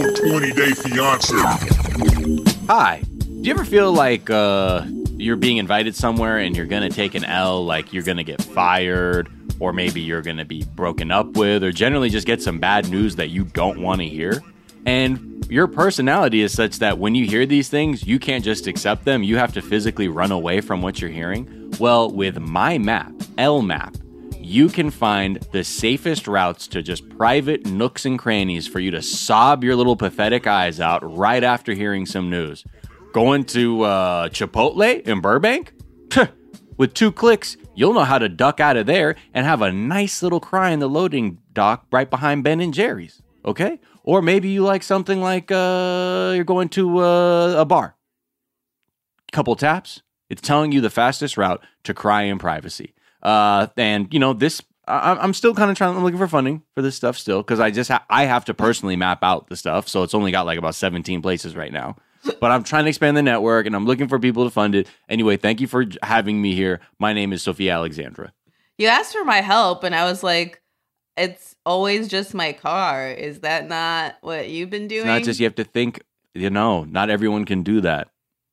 420 Day Fiance. Hi. Do you ever feel like uh, you're being invited somewhere and you're going to take an L, like you're going to get fired, or maybe you're going to be broken up with, or generally just get some bad news that you don't want to hear? And your personality is such that when you hear these things, you can't just accept them. You have to physically run away from what you're hearing. Well, with My Map, L Map, you can find the safest routes to just private nooks and crannies for you to sob your little pathetic eyes out right after hearing some news. Going to uh, Chipotle in Burbank? With two clicks, you'll know how to duck out of there and have a nice little cry in the loading dock right behind Ben and Jerry's. Okay? Or maybe you like something like uh, you're going to uh, a bar. Couple taps, it's telling you the fastest route to cry in privacy. Uh, and you know this, I, I'm still kind of trying. I'm looking for funding for this stuff still because I just ha- I have to personally map out the stuff, so it's only got like about 17 places right now. But I'm trying to expand the network, and I'm looking for people to fund it. Anyway, thank you for having me here. My name is Sophia Alexandra. You asked for my help, and I was like, it's always just my car. Is that not what you've been doing? It's not just you have to think. You know, not everyone can do that.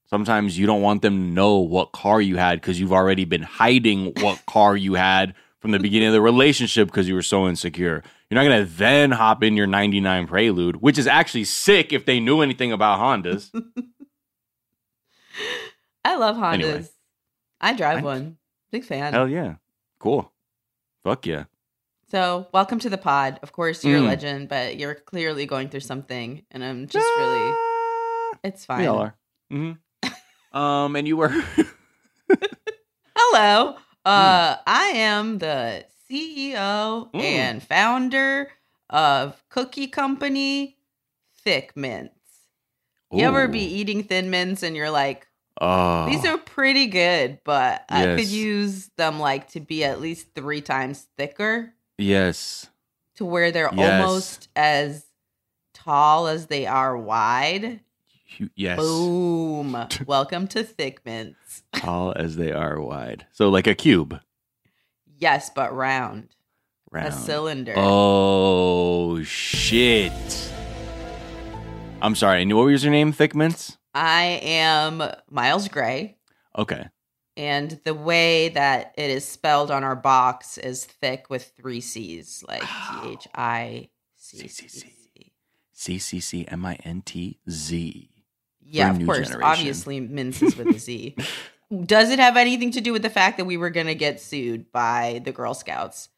Sometimes you don't want them to know what car you had because you've already been hiding what car you had from the beginning of the relationship because you were so insecure. You're not going to then hop in your 99 Prelude, which is actually sick if they knew anything about Hondas. I love Hondas. Anyway. I drive I- one. Big fan. Hell yeah. Cool. Fuck yeah. So, welcome to the pod. Of course, you're a Mm. legend, but you're clearly going through something, and I'm just really. It's fine. We all are. hmm um, and you were. Hello. Uh, I am the CEO Mm. and founder of cookie company Thick Mints. You ever be eating thin mints and you're like, Oh. these are pretty good, but I could use them like to be at least three times thicker Yes. to where they're Yes. almost as tall as they are wide. Yes. Boom. Welcome to Thick Mints. Tall as they are wide. So like a cube. Yes, but round. Round. A cylinder. Oh shit. I'm sorry. And what was your name? Thick Mints? I am Miles Gray, Okay. and the way that it is spelled on our box is thick with three C's, like. T H I C, C, C. C C C M I N T Z. Yeah, of course. generation. Obviously, mince is with a Z. Does it have anything to do with the fact that we were going to get sued by the Girl Scouts?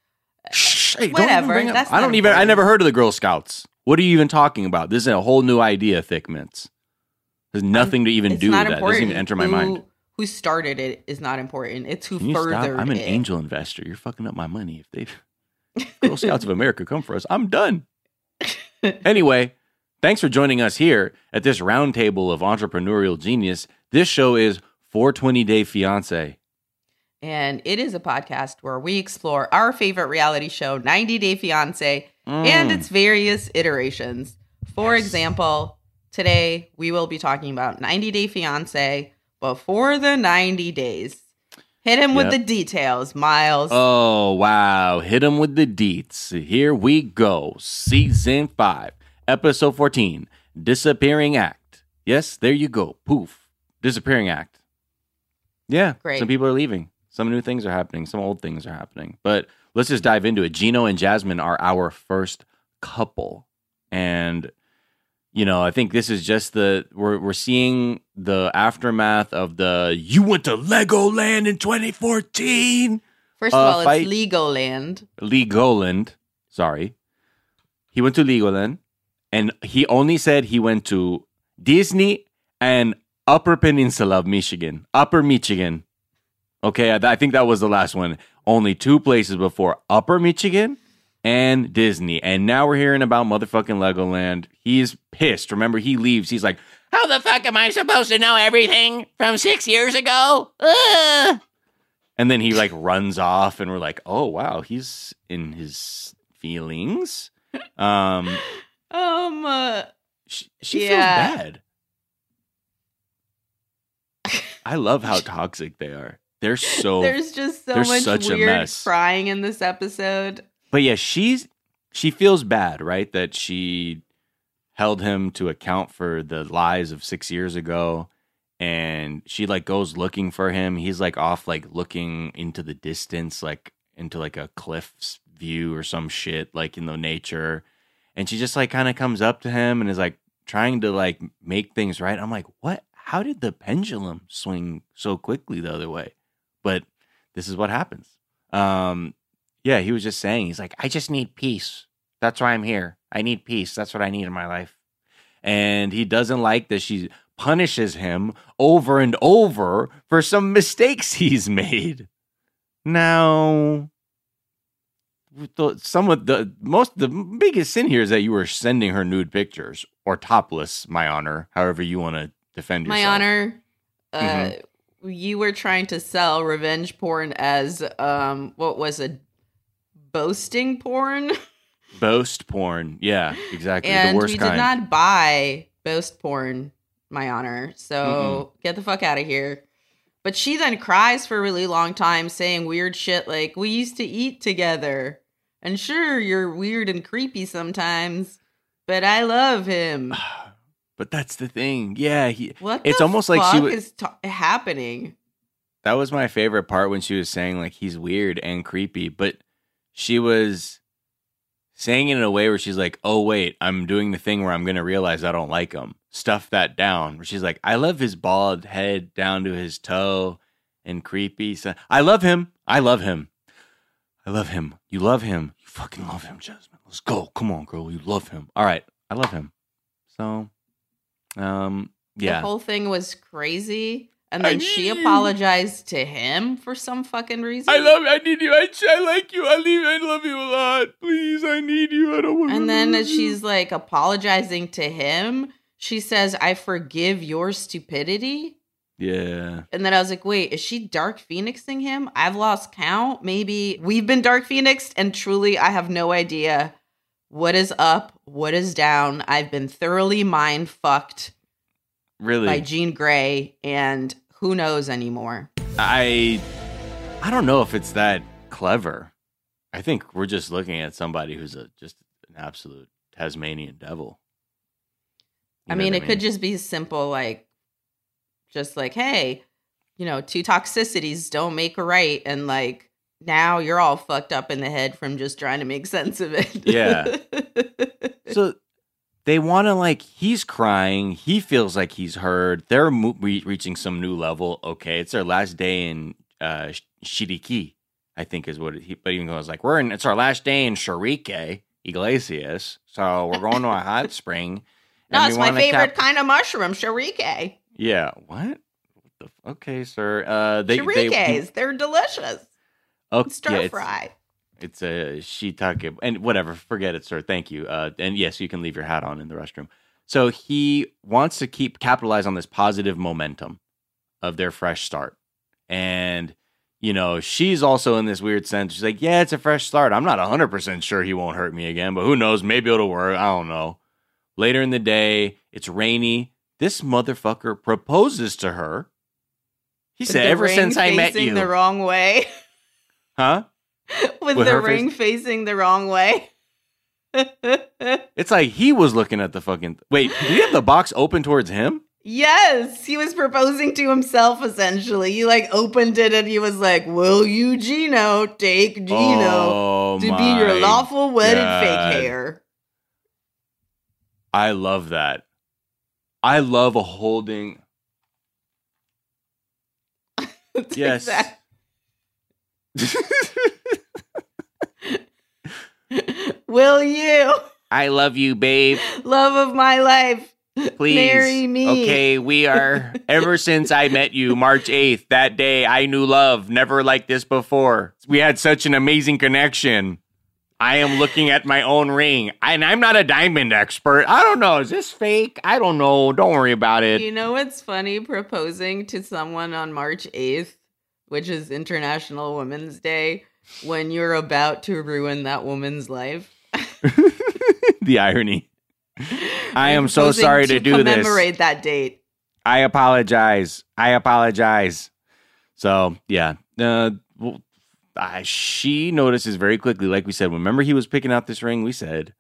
Hey, don't Whatever, up- that's I don't even. I never heard of the Girl Scouts. What are you even talking about? This is a whole new idea. Thick Mints. There's um, nothing to even do with that. It doesn't even enter my who, mind. Who started it is not important. It's who Can furthered? I'm an it. angel investor. You're fucking up my money. If they Girl Scouts of America come for us, I'm done. anyway, thanks for joining us here at this roundtable of entrepreneurial genius. This show is 420 Day Fiance. And it is a podcast where we explore our favorite reality show, 90 Day Fiance, and Mm. its various iterations. For Yes. example, today we will be talking about 90 Day Fiance before the 90 days. Hit him with the details, Miles. Oh, wow. Hit him with the deets. Here we go. Season 5, Episode 14 Disappearing Act. Yes, there you go. Poof. Disappearing Act. Yeah. Great. Some people are leaving. Some new things are happening. Some old things are happening. But let's just dive into it. Gino and Jasmine are our first couple. And you know, I think this is just the we're we're seeing the aftermath of the you went to Legoland in 2014 First of uh, all, fight- it's Legoland. Legoland. Sorry. He went to Legoland and he only said he went to Disney and Upper Peninsula of Michigan. Upper Michigan. Okay, I, I think that was the last one. Only two places before Upper Michigan and Disney. And now we're hearing about motherfucking Legoland. He's pissed. Remember, he leaves. He's like, How the fuck am I supposed to know everything from six years ago? Ugh." And then he like runs off, and we're like, "Oh wow, he's in his feelings." Um, Um, uh, she, she Yeah. feels bad. I love how toxic they are. They're so. there's just so much such a weird mess. crying in this episode. But yeah, she's she feels bad, right? That she held him to account for the lies of six years ago. And she like goes looking for him. He's like off, like looking into the distance, like into like a cliff's view or some shit, like in the nature. And she just like kind of comes up to him and is like trying to like make things right. I'm like, what? How did the pendulum swing so quickly the other way? But this is what happens. Um, yeah, he was just saying, he's like, I just need peace. That's why I'm here. I need peace. That's what I need in my life. And he doesn't like that she punishes him over and over for some mistakes he's made. Now, some of the most the biggest sin here is that you were sending her nude pictures or topless, my honor, however you want to defend yourself. My honor, uh, mm-hmm. you were trying to sell revenge porn as um, what was it? Boasting porn. Boast porn, yeah, exactly. And the worst we kind. did not buy boast porn, my honor. So Mm-mm. get the fuck out of here. But she then cries for a really long time, saying weird shit like, We used to eat together. And sure, you're weird and creepy sometimes, but I love him. but that's the thing. Yeah. He, what it's almost like she was is t- happening. That was my favorite part when she was saying, like, he's weird and creepy. But she was saying it in a way where she's like, oh, wait, I'm doing the thing where I'm going to realize I don't like him stuff that down. Where she's like, I love his bald head down to his toe and creepy. So I love him. I love him. I love him. You love him. You fucking love him, Jasmine. Let's go. Come on, girl. You love him. All right. I love him. So, um, yeah. The whole thing was crazy. And then I she apologized to him for some fucking reason. I love. I need you. I, I like you. I leave. I love you a lot. Please, I need you. I don't want. And then she's like apologizing to him she says, I forgive your stupidity. Yeah. And then I was like, wait, is she Dark Phoenixing him? I've lost count. Maybe we've been Dark Phoenixed, and truly, I have no idea what is up, what is down. I've been thoroughly mind fucked. Really? By Jean Grey, and who knows anymore. I I don't know if it's that clever. I think we're just looking at somebody who's a just an absolute Tasmanian devil. I mean, it I mean? could just be simple, like, just like, hey, you know, two toxicities don't make a right. And like, now you're all fucked up in the head from just trying to make sense of it. yeah. so they want to, like, he's crying. He feels like he's heard. They're mo- re- reaching some new level. Okay. It's their last day in uh, Shiriki, I think is what he, but even goes like, we're in, it's our last day in Sharike Iglesias. So we're going to a hot spring. No, it's my favorite cap- kind of mushroom, sharike. Yeah. What? okay, sir. Uh, they, Sharikes, they, are delicious. Okay, stir yeah, fry. It's, a shiitake, and whatever. Forget it, sir. Thank you. Uh, and yes, you can leave your hat on in the restroom. So he wants to keep capitalize on this positive momentum of their fresh start, and you know she's also in this weird sense. She's like, "Yeah, it's a fresh start. I'm not 100 percent sure he won't hurt me again, but who knows? Maybe it'll work. I don't know." Later in the day, it's rainy. This motherfucker proposes to her. He said, "Ever since I met you, the wrong way." Huh? With, With the ring face? facing the wrong way. it's like he was looking at the fucking. Wait, did he have the box open towards him? Yes, he was proposing to himself essentially. He like opened it and he was like, "Will you, Gino, take Gino oh, to be your lawful wedded God. fake hair?" I love that. I love a holding. yes. Will you? I love you, babe. Love of my life. Please marry me. Okay, we are ever since I met you, March 8th, that day I knew love, never like this before. We had such an amazing connection. I am looking at my own ring, and I'm not a diamond expert. I don't know. Is this fake? I don't know. Don't worry about it. You know what's funny? Proposing to someone on March 8th, which is International Women's Day, when you're about to ruin that woman's life. the irony. I am so sorry to, to do this. Commemorate that date. I apologize. I apologize. So yeah, uh, well, uh, she notices very quickly, like we said, remember he was picking out this ring? We said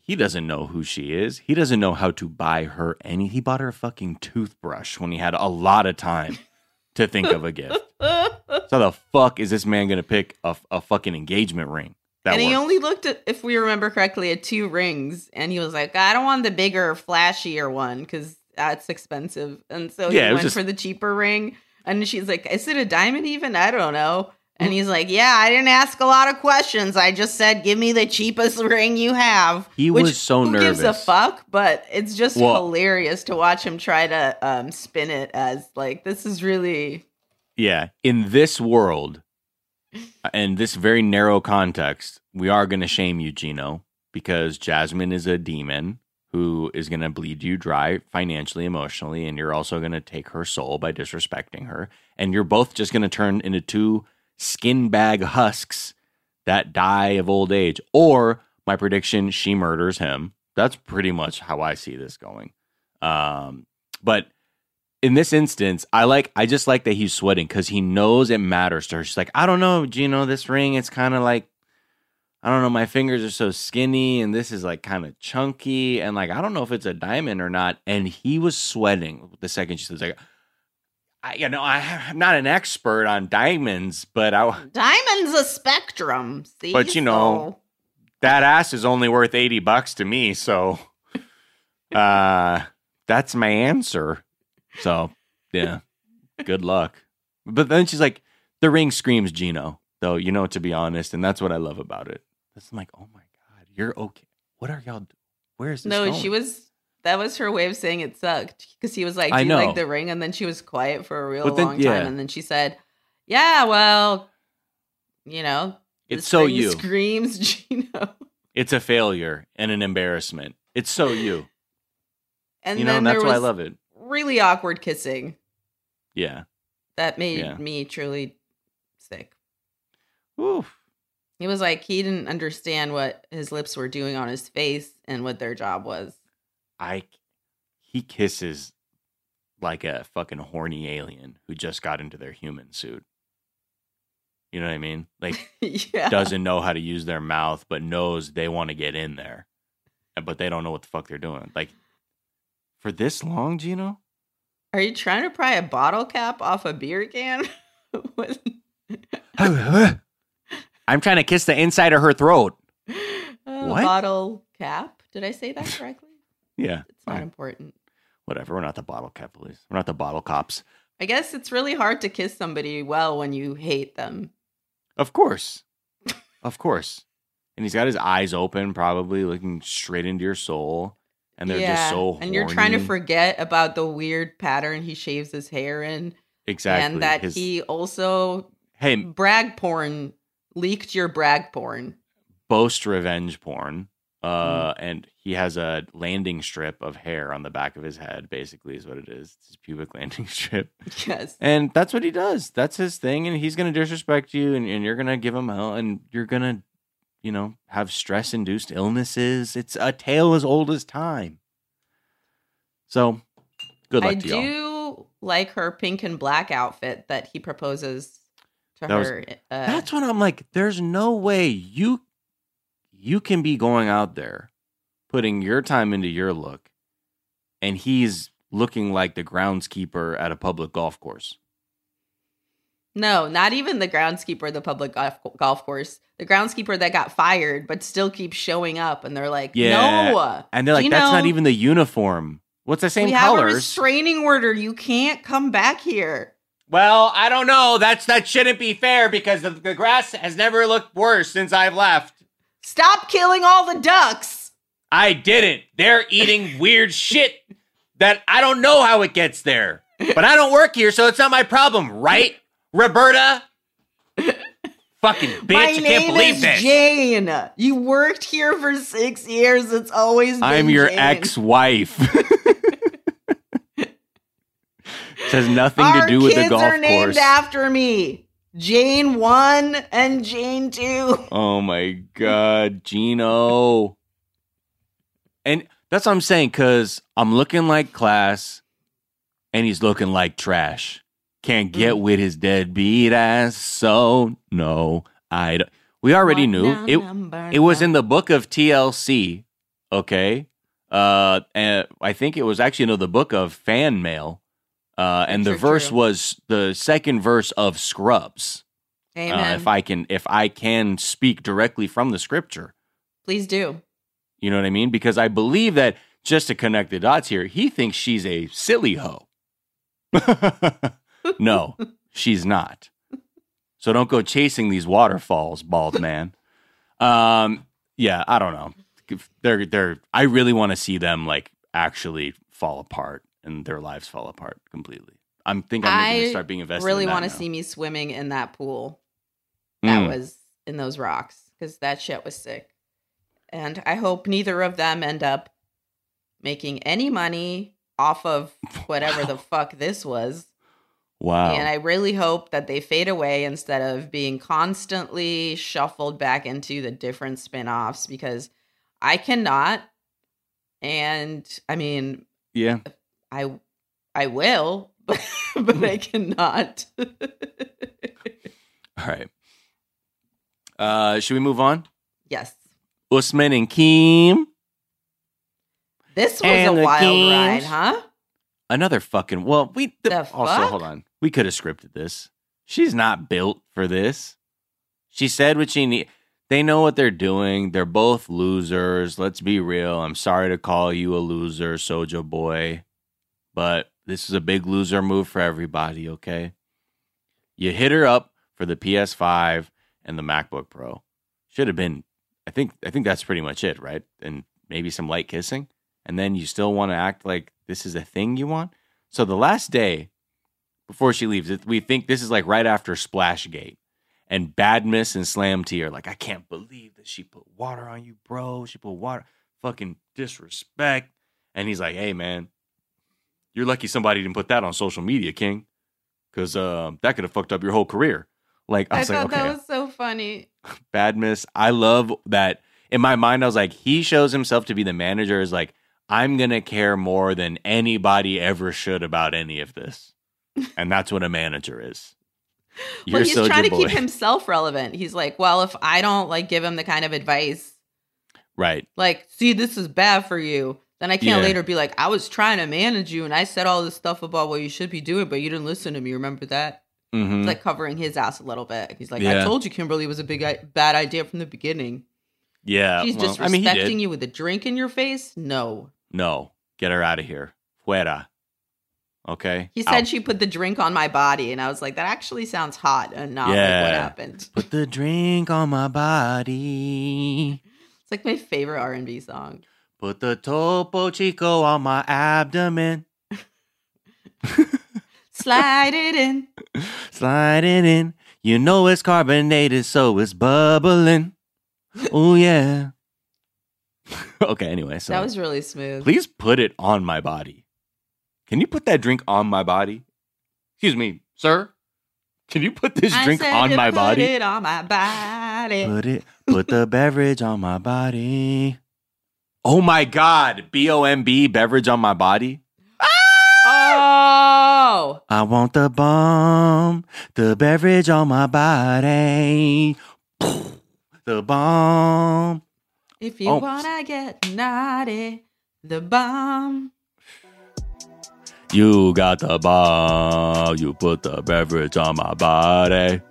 He doesn't know who she is. He doesn't know how to buy her any. He bought her a fucking toothbrush when he had a lot of time to think of a gift. So the fuck is this man gonna pick a, a fucking engagement ring? That and he only looked at, if we remember correctly, at two rings, and he was like, "I don't want the bigger, flashier one because that's expensive." And so Yeah, he went just- for the cheaper ring. And she's like, "Is it a diamond? Even I don't know." And he's like, "Yeah, I didn't ask a lot of questions. I just said, give me the cheapest ring you have." He Which, was so nervous. who gives a fuck? But it's just Well- hilarious to watch him try to um, spin it as like this is really Yeah, in this world, and this very narrow context, we are going to shame you, Gino, because Jasmine is a demon who is going to bleed you dry financially, emotionally, and you're also going to take her soul by disrespecting her. And you're both just going to turn into two skin bag husks that die of old age. Or my prediction, she murders him. That's pretty much how I see this going. Um, but in this instance, I like I just like that he's sweating because he knows it matters to her. She's like, I don't know, Gino, this ring, it's kind of like I don't know, my fingers are so skinny and this is like kind of chunky and like I don't know if it's a diamond or not. And he was sweating the second she says like I you know, I, I'm not an expert on diamonds, but I diamonds a spectrum. See, But, you know, So- that ass is only worth 80 bucks to me, so uh that's my answer. So, yeah. Good luck. But then she's like the ring screams Gino, though, you know to be honest, and that's what I love about it. That's like, "Oh my god, you're okay. What are y'all do- Where's this No, going? she was. That was her way of saying it sucked because he was like, "Do I you know. like the ring?" And then she was quiet for a real then- long yeah. time, and then she said, "Yeah, well, you know, It's so you. screams Gino." It's a failure and an embarrassment. It's so you. And you know, then and that's why I love it. really awkward kissing Yeah. that made Yeah. me truly sick. Oof. He was like he didn't understand what his lips were doing on his face and what their job was. I he kisses like a fucking horny alien who just got into their human suit. You know what I mean? Like yeah, doesn't know how to use their mouth but knows they want to get in there. Uh, but they don't know what the fuck they're doing. Like for this long, Gino? Are you trying to pry a bottle cap off a beer can? I'm trying to kiss the inside of her throat. A What? bottle cap? Did I say that correctly? Yeah. It's not important. Whatever. We're not the bottle cap police. We're not the bottle cops. I guess it's really hard to kiss somebody well when you hate them. Of course. Of course. And he's got his eyes open, probably looking straight into your soul. And they're just so and you're trying to forget about the weird pattern he shaves his hair in, exactly and that His- he also hey brag porn leaked your brag porn. boast revenge porn uh Mm. and he has a landing strip of hair on the back of his head basically is what it is it's his pubic landing strip Yes. and that's what he does that's his thing and he's gonna disrespect you and, and you're gonna give him hell and you're gonna you know have stress induced illnesses it's a tale as old as time so good luck I to y'all do like her pink and black outfit that he proposes to That was- her. uh, That's when I'm like, there's no way you you can be going out there putting your time into your look and he's looking like the groundskeeper at a public golf course. no, not even the groundskeeper of the public golf, golf course. The groundskeeper that got fired, but still keeps showing up, and they're like, Yeah. "No, And they're like, that's not even the uniform. What's the same we have a restraining order. You can't come back here." well, I don't know. That's that shouldn't be fair because the, the grass has never looked worse since I've left. Stop killing all the ducks. I didn't. They're eating weird shit that I don't know how it gets there. But I don't work here, so it's not my problem, right, Roberta? Fucking bitch, My I can't believe. Jane. You worked here for six years. It's always been I'm your Jane. ex-wife. This has nothing Our to do with the kids golf are named course. after me. Jane one and Jane two. Oh my god, Gino. And that's what I'm saying, cause I'm looking like class and he's looking like trash. Can't get Mm. with his deadbeat ass, so no, I don't. We already knew it. It was in the book of TLC Okay. Uh, and I think it was actually in the book of fan mail. Uh, and the verse true. was the second verse of Scrubs. Uh, if I can, if I can speak directly from the scripture, Please do. you know what I mean? Because I believe that just to connect the dots here, he thinks she's a silly hoe. no, she's not. So don't go chasing these waterfalls, bald man. Um, yeah, I don't know. They're they're. I really want to see them like actually fall apart and their lives fall apart completely. I'm think I'm going to start being invested. I really want want to see me swimming in that pool that Mm. was in those rocks because that shit was sick. And I hope neither of them end up making any money off of whatever the fuck this was. Wow. And I really hope that they fade away instead of being constantly shuffled back into the different spin-offs because I cannot and I mean yeah. I I will, but, but I cannot. All right. Uh, should we move on? yes. Usman and Keem. This was And a wild Kings. ride, huh? Another fucking. Well, we The also fuck? hold on. We could have scripted this. She's not built for this. She said what she need. They know what they're doing. They're both losers. Let's be real. I'm sorry to call you a loser, Sojo boy, but this is a big loser move for everybody. Okay, you hit her up for the PS5 and the MacBook Pro. Should have been. I think. I think that's pretty much it, right? And maybe some light kissing, and then you still want to act like this is a thing you want. So the last day before she leaves, we think this is like right after Splashgate. And Badmiss and Slam T are like, I can't believe that she put water on you, bro. She put water. Fucking disrespect. And he's like, hey, man, you're lucky somebody didn't put that on social media, King. Because um, that could have fucked up your whole career. Like, I I was like, thought okay, that was so funny. Bad miss. I love that. In my mind, I was like, he shows himself to be the manager, is like, I'm going to care more than anybody ever should about any of this. And that's what a manager is. well, he's Soulja trying to Boy. keep himself relevant. He's like, well, if I don't like give him the kind of advice, Right. like, see, this is bad for you, then I can't Yeah. later be like, I was trying to manage you and I said all this stuff about what you should be doing, but you didn't listen to me. Remember that? hmm It's like covering his ass a little bit. He's like, Yeah. I told you Kimberly was a big bad idea from the beginning. yeah. She's well, disrespecting I mean, you with a drink in your face? No. No. Get her out of here. Fuera. Okay. He said Out. she put the drink on my body, and I was like, that actually sounds hot and not like what happened. Put the drink on my body. It's like my favorite R and B song. Put the Topo Chico on my abdomen. Slide it in. Slide it in. You know it's carbonated, so it's bubbling. Oh, yeah. okay, anyway, so that was really smooth. please put it on my body. Can you put that drink on my body? Excuse me, sir. Can you put this I drink on my put body? Put it on my body. Put it, put the beverage on my body. Oh my God, B O M B, beverage on my body. Oh, I want the bomb, the beverage on my body. The bomb. if you Oh. wanna get naughty, the bomb. You got the bomb. You put the beverage on my body.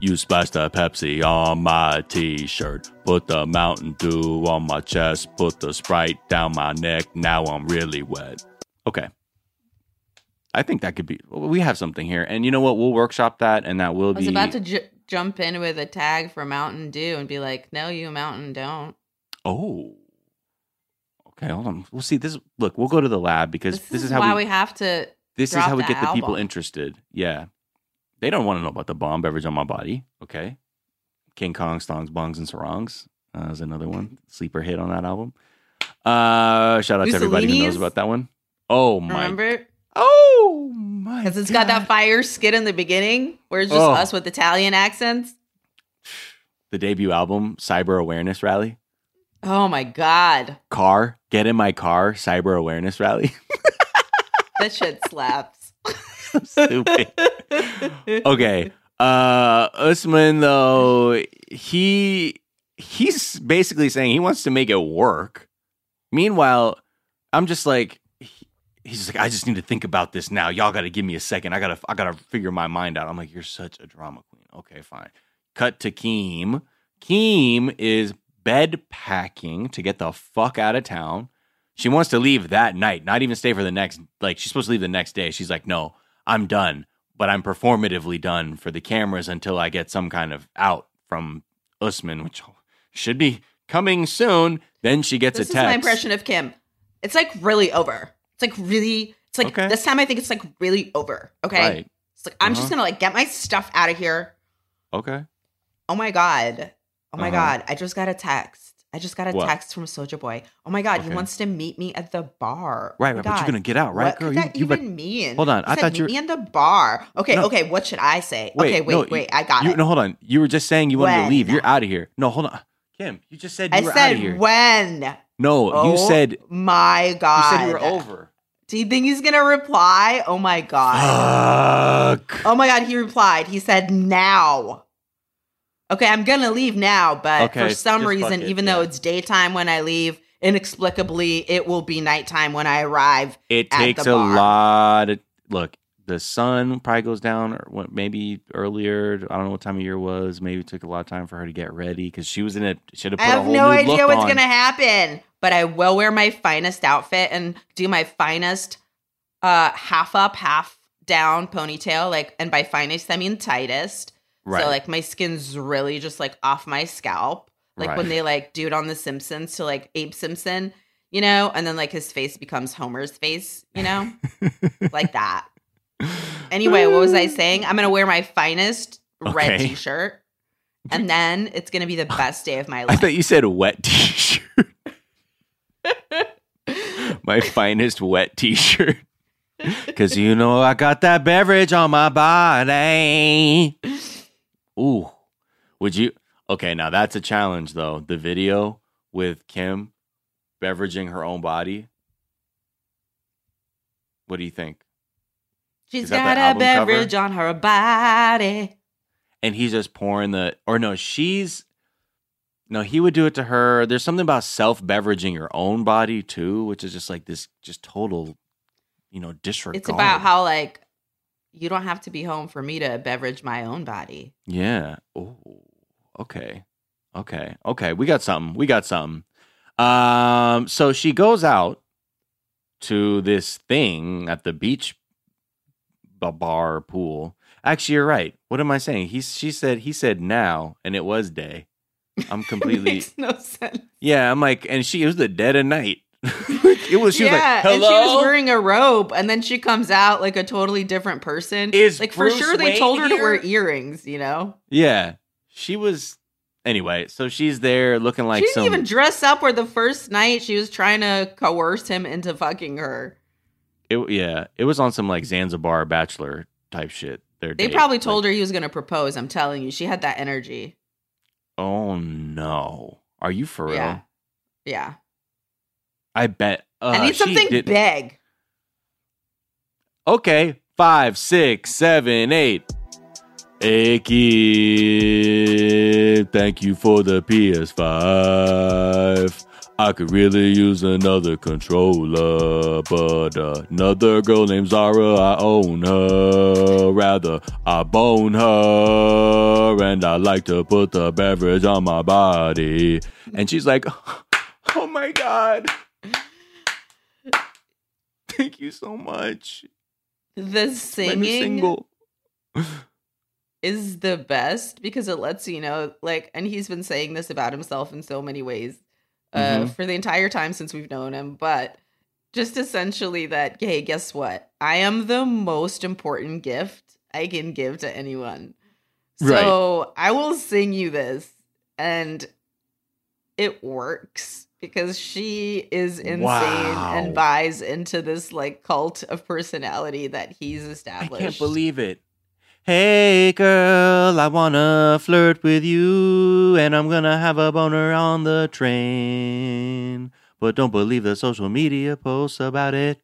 You splashed the Pepsi on my t shirt. Put the Mountain Dew on my chest. Put the Sprite down my neck. Now I'm really wet. Okay. I think that could be. We have something here. And you know what? We'll workshop that, and that will be. I was be. about to ju- jump in with a tag for Mountain Dew and be like, "No, you Mountain don't." Oh. Okay, hold on. We'll see. This look. We'll go to the lab because This, this, is, is how why we, we have to. this is how we get the people interested. Yeah, they don't want to know about the bomb beverage on my body. Okay, King Kong, Stongs, Bongs, and Sarongs uh, is another one sleeper hit on that album. Uh, shout out to everybody who knows about that one. Oh my! Remember? Oh my! Because it's got that fire skit in the beginning where it's just Oh. us with Italian accents. the debut album, Cyber Awareness Rally. Oh my god, Car, get in my car, Cyber Awareness Rally. that shit slaps. Stupid. okay. Uh Usman though, he he's basically saying he wants to make it work. Meanwhile, I'm just like, he- he's like, I just need to think about this now. Y'all got to give me a second. I gotta, I gotta figure my mind out. I'm like, you're such a drama queen. Okay, fine. Cut to Keem. Keem is bed packing to get the fuck out of town. She wants to leave that night, not even stay for the next. Like she's supposed to leave the next day. She's like, no, I'm done, but I'm performatively done for the cameras until I get some kind of out from Usman, which should be coming soon. Then she gets This a is text. my impression of Kim. It's like really over. It's like really. It's like Okay. this time I think it's like really over. Okay. Right. It's like I'm just Uh-huh. gonna like get my stuff out of here. Okay. Oh my god. Oh my Uh-huh. god. I just got a text. I just got a What? text from Soja Boy. Oh my god, he wants to meet me at the bar. Right, Oh right. But you're gonna get out, right, what girl? could You, that you even bet- mean? Hold on, He I said, thought meet you- me in the bar. Okay, No. okay. What should I say? Wait, okay, wait, no, wait. I got you, it. no, hold on. You were just saying you wanted to leave. You're out of here. No, hold on. Kim, you just said you I were out said of here. when. No, oh you said my god. you said you were over. Do you think he's gonna reply? Oh my god. Fuck. Oh my god, he replied. He said now. Okay, I'm gonna leave now, but Okay, for some reason, it, even though it's daytime when I leave, inexplicably it will be nighttime when I arrive. It takes a lot. Of, look, the sun probably goes down, or what, maybe earlier. I don't know what time of year it was. Maybe it took a lot of time for her to get ready because she was in it. Should have I put have no idea what's on. gonna happen, but I will wear my finest outfit and do my finest uh half up, half down ponytail. Like, and by finest I mean tightest. Right. So like my skin's really just like off my scalp. Like Right. when they like do it on The Simpsons to like Abe Simpson, you know, and then like his face becomes Homer's face, you know, like that. Anyway, what was I saying? I'm gonna wear my finest red Okay. t-shirt, and then it's gonna be the best day of my life. I thought you said wet t-shirt. my finest wet t-shirt. Cause you know I got that beverage on my body. Ooh. Would you Okay, now that's a challenge though. The video with Kim beveraging her own body. What do you think? She's got a album cover? beverage on her body. and he's just pouring the or no she's no he would do it to her there's something about self beveraging your own body too which is just like this just total you know disregard It's about how like you don't have to be home for me to beverage my own body. yeah. Oh okay. Okay. Okay. We got something. We got something. Um so she goes out to this thing at the beach bar pool. Actually you're right. What am i saying? He she said he said now and it was day. I'm completely Makes no sense. Yeah, I'm like, and she it was the dead of night. it was. She was like, yeah, "Hello." and she was wearing a robe, and then she comes out like a totally different person. Is like for sure they Wayne told her to wear earrings. You know, yeah, she was. Anyway, so she's there looking like she didn't some. even dress up. Where the first night she was trying to coerce him into fucking her. it, yeah, it was on some like Zanzibar bachelor type shit. Their They date. probably told Like, her he was going to propose. I'm telling you, she had that energy. Oh no, are you for real? Yeah, yeah. I bet. Uh, I need something didn't- big. Okay, five, six, seven, eight. Hey kid, thank you for the PS5. I could really use another controller, but another girl named Zara, I own her. Rather, I bone her, and I like to put the beverage on my body. And she's like, Oh my god. Thank you so much. The singing single. is the best because it lets you know, like, and he's been saying this about himself in so many ways uh, Mhm. for the entire time since we've known him. But just essentially that, hey, guess what? I am the most important gift I can give to anyone. So I will sing you this, and it works because she is insane Wow. and buys into this like cult of personality that he's established. I can't believe it. Hey girl, I wanna flirt with you, and I'm gonna have a boner on the train. But don't believe the social media posts about it.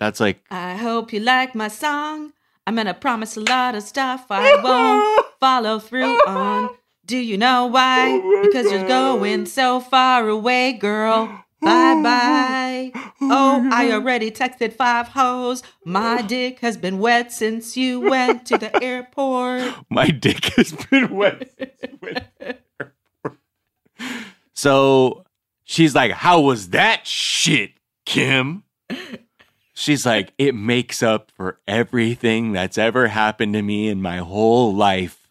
That's like I hope you like my song. I'm gonna promise a lot of stuff I won't follow through on. Do you know why? Because you're going so far away, girl. Bye bye. Oh, I already texted five hoes. My dick has been wet since you went to the airport. My dick has been wet. since you went to the airport. so she's like, How was that shit, Kim? She's like, It makes up for everything that's ever happened to me in my whole life.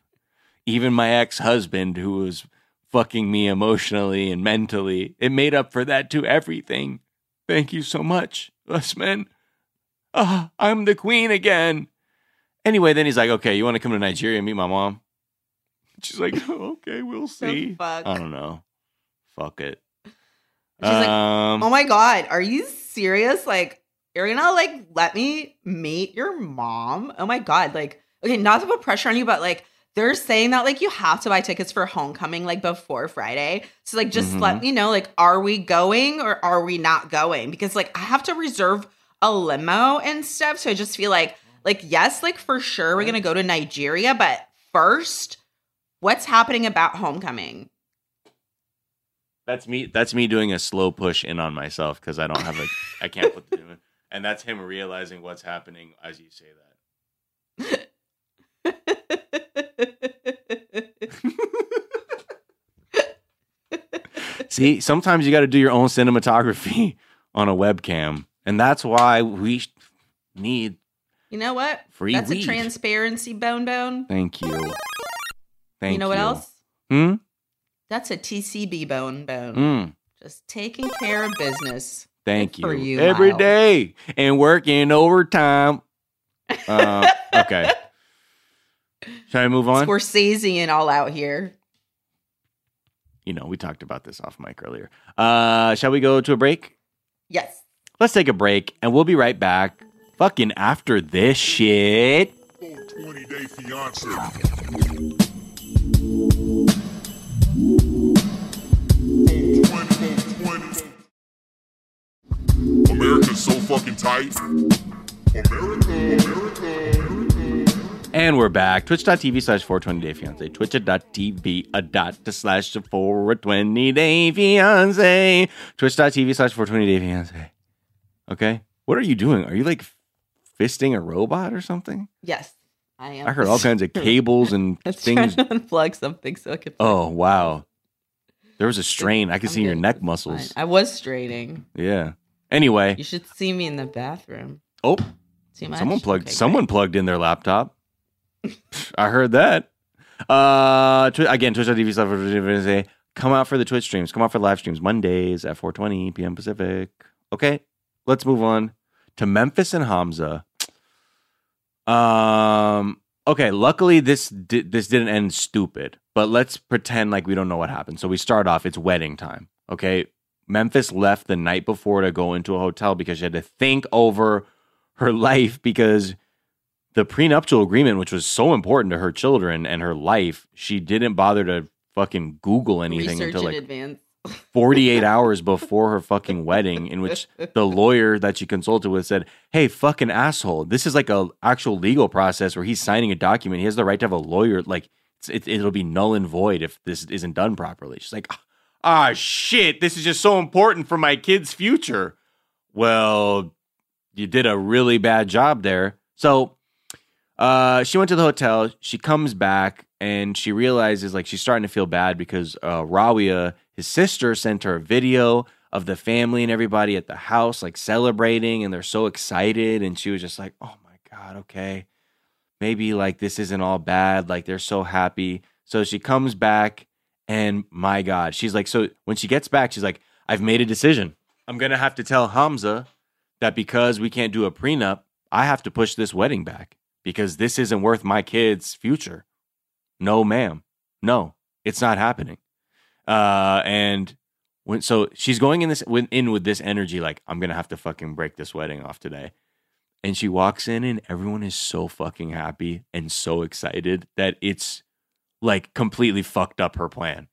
Even my ex husband, who was fucking me emotionally and mentally, it made up for that to Everything. Thank you so much, Usman. Ah, I'm the queen again. Anyway, then he's like, okay, you want to come to Nigeria and meet my mom? She's like, oh, okay, we'll see. fuck? I don't know. Fuck it. She's like, um, Oh my god, are you serious? Like, you're gonna like let me meet your mom? Oh my god, like, okay, not to put pressure on you, but like they're saying that like you have to buy tickets for homecoming like before Friday. So like just Mhm. let me know, like, are we going or are we not going? Because like I have to reserve a limo and stuff. So I just feel like like yes, like for sure we're gonna go to Nigeria, but first, what's happening about homecoming? that's me. That's me doing a slow push in on myself because I don't have a. I can't put the. And that's him realizing what's happening as you say that. See, sometimes you got to do your own cinematography on a webcam, and that's why we need you know what? free That's weed. a transparency bone bone. Thank you. Thank you know what else? Hmm. That's a TCB bone bone. Mm. Just taking care of business. Thank Good for you. you, Every Miles. day and working overtime. Uh, okay. Shall I move on? Scorsese and all out here. You know, we talked about this off mic earlier. Uh, shall we go to a break? Yes. Let's take a break and we'll be right back. Fucking after this shit. 20 Day Fiance. America's so fucking tight. America, America. And we're back. Twitch.tv slash 420 day fiance. Twitch.tv a dot to slash 420 day fiance. Twitch.tv slash 420 day fiance. Okay. What are you doing? Are you like fisting a robot or something? Yes. I am. I heard all kinds of cables and was trying to unplug something so I could. Oh, wow. There was a strain. I could I'm see your neck muscles. fine. I was straining. Yeah. Anyway. You should see me in the bathroom. Oh, someone plugged Okay, someone plugged in their laptop. I heard that. Uh, tw- again, Twitch.tv slash 420 day fiance. Come out for the Twitch streams. Come out for live streams Mondays at 4:20 p.m. Pacific. Okay, let's move on to Memphis and Hamza. Um. Okay. Luckily, this di- this didn't end stupid. But let's pretend like we don't know what happened. So we start off. It's wedding time. Okay. Memphis left the night before to go into a hotel because she had to think over her life because the prenuptial agreement, which was so important to her children and her life, she didn't bother to fucking Google anything Research until in like advance. 48 hours before her fucking wedding in which the lawyer that she consulted with said hey fucking asshole this is like a actual legal process where he's signing a document. He has the right to have a lawyer like it's, it, it'll be null and void if this isn't done properly. She's like ah shit this is just so important for my kid's future. Well you did a really bad job there. So uh, she went to the hotel. She comes back and she realizes like she's starting to feel bad because uh, Rawia, his sister, sent her a video of the family and everybody at the house like celebrating and they're so excited. And she was just like, oh my God, okay. Maybe like this isn't all bad. Like they're so happy. So she comes back and my God, she's like, so when she gets back, she's like, I've made a decision. I'm going to have to tell Hamza that because we can't do a prenup, I have to push this wedding back because this isn't worth my kid's future. No, ma'am. No, it's not happening. Uh, and when so she's going in this in with this energy, like I'm gonna have to fucking break this wedding off today. And she walks in, and everyone is so fucking happy and so excited that it's like completely fucked up her plan.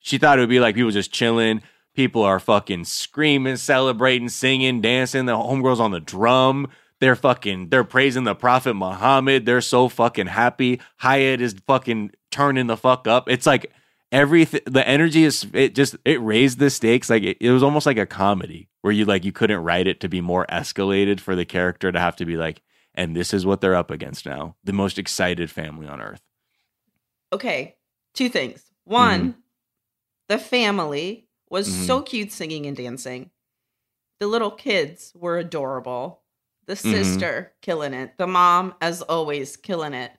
She thought it would be like people just chilling. People are fucking screaming, celebrating, singing, dancing. The homegirls on the drum. They're fucking, they're praising the Prophet Muhammad. They're so fucking happy. Hyatt is fucking turning the fuck up. It's like everything the energy is it just it raised the stakes like it, it was almost like a comedy where you like you couldn't write it to be more escalated for the character to have to be like and this is what they're up against now the most excited family on earth Okay, two things. One, Mm-hmm. the family was Mhm. so cute singing and dancing. The little kids were adorable. The Mhm. sister killing it. The mom, as always, killing it.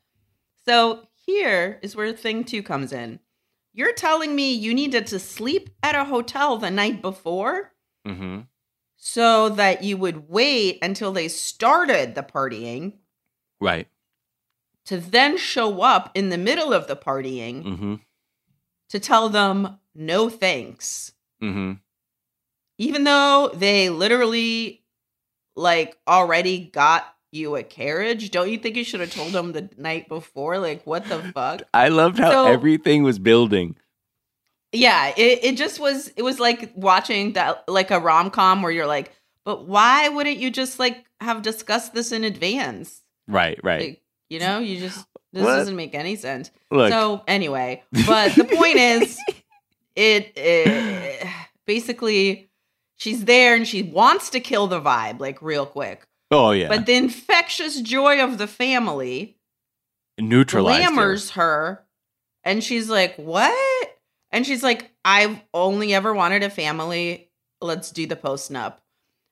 So here is where thing two comes in. You're telling me you needed to sleep at a hotel the night before mm-hmm. so that you would wait until they started the partying right to then show up in the middle of the partying mm-hmm. to tell them no thanks. Mm-hmm. Even though they literally like already got you a carriage, don't you think you should have told him the night before? Like, what the fuck? i loved how So- everything was building Yeah, it, it just was it was like watching that like a rom com where you're like, but why wouldn't you just like have discussed this in advance? right right Like, you know, you just this What? doesn't make any sense. look So anyway, but the point is, it, it basically she's there and she wants to kill the vibe like real quick. oh yeah But the infectious joy of the family neutralized her. her. and she's like, "What?" And she's like, "I've only ever wanted a family. Let's do the post nup."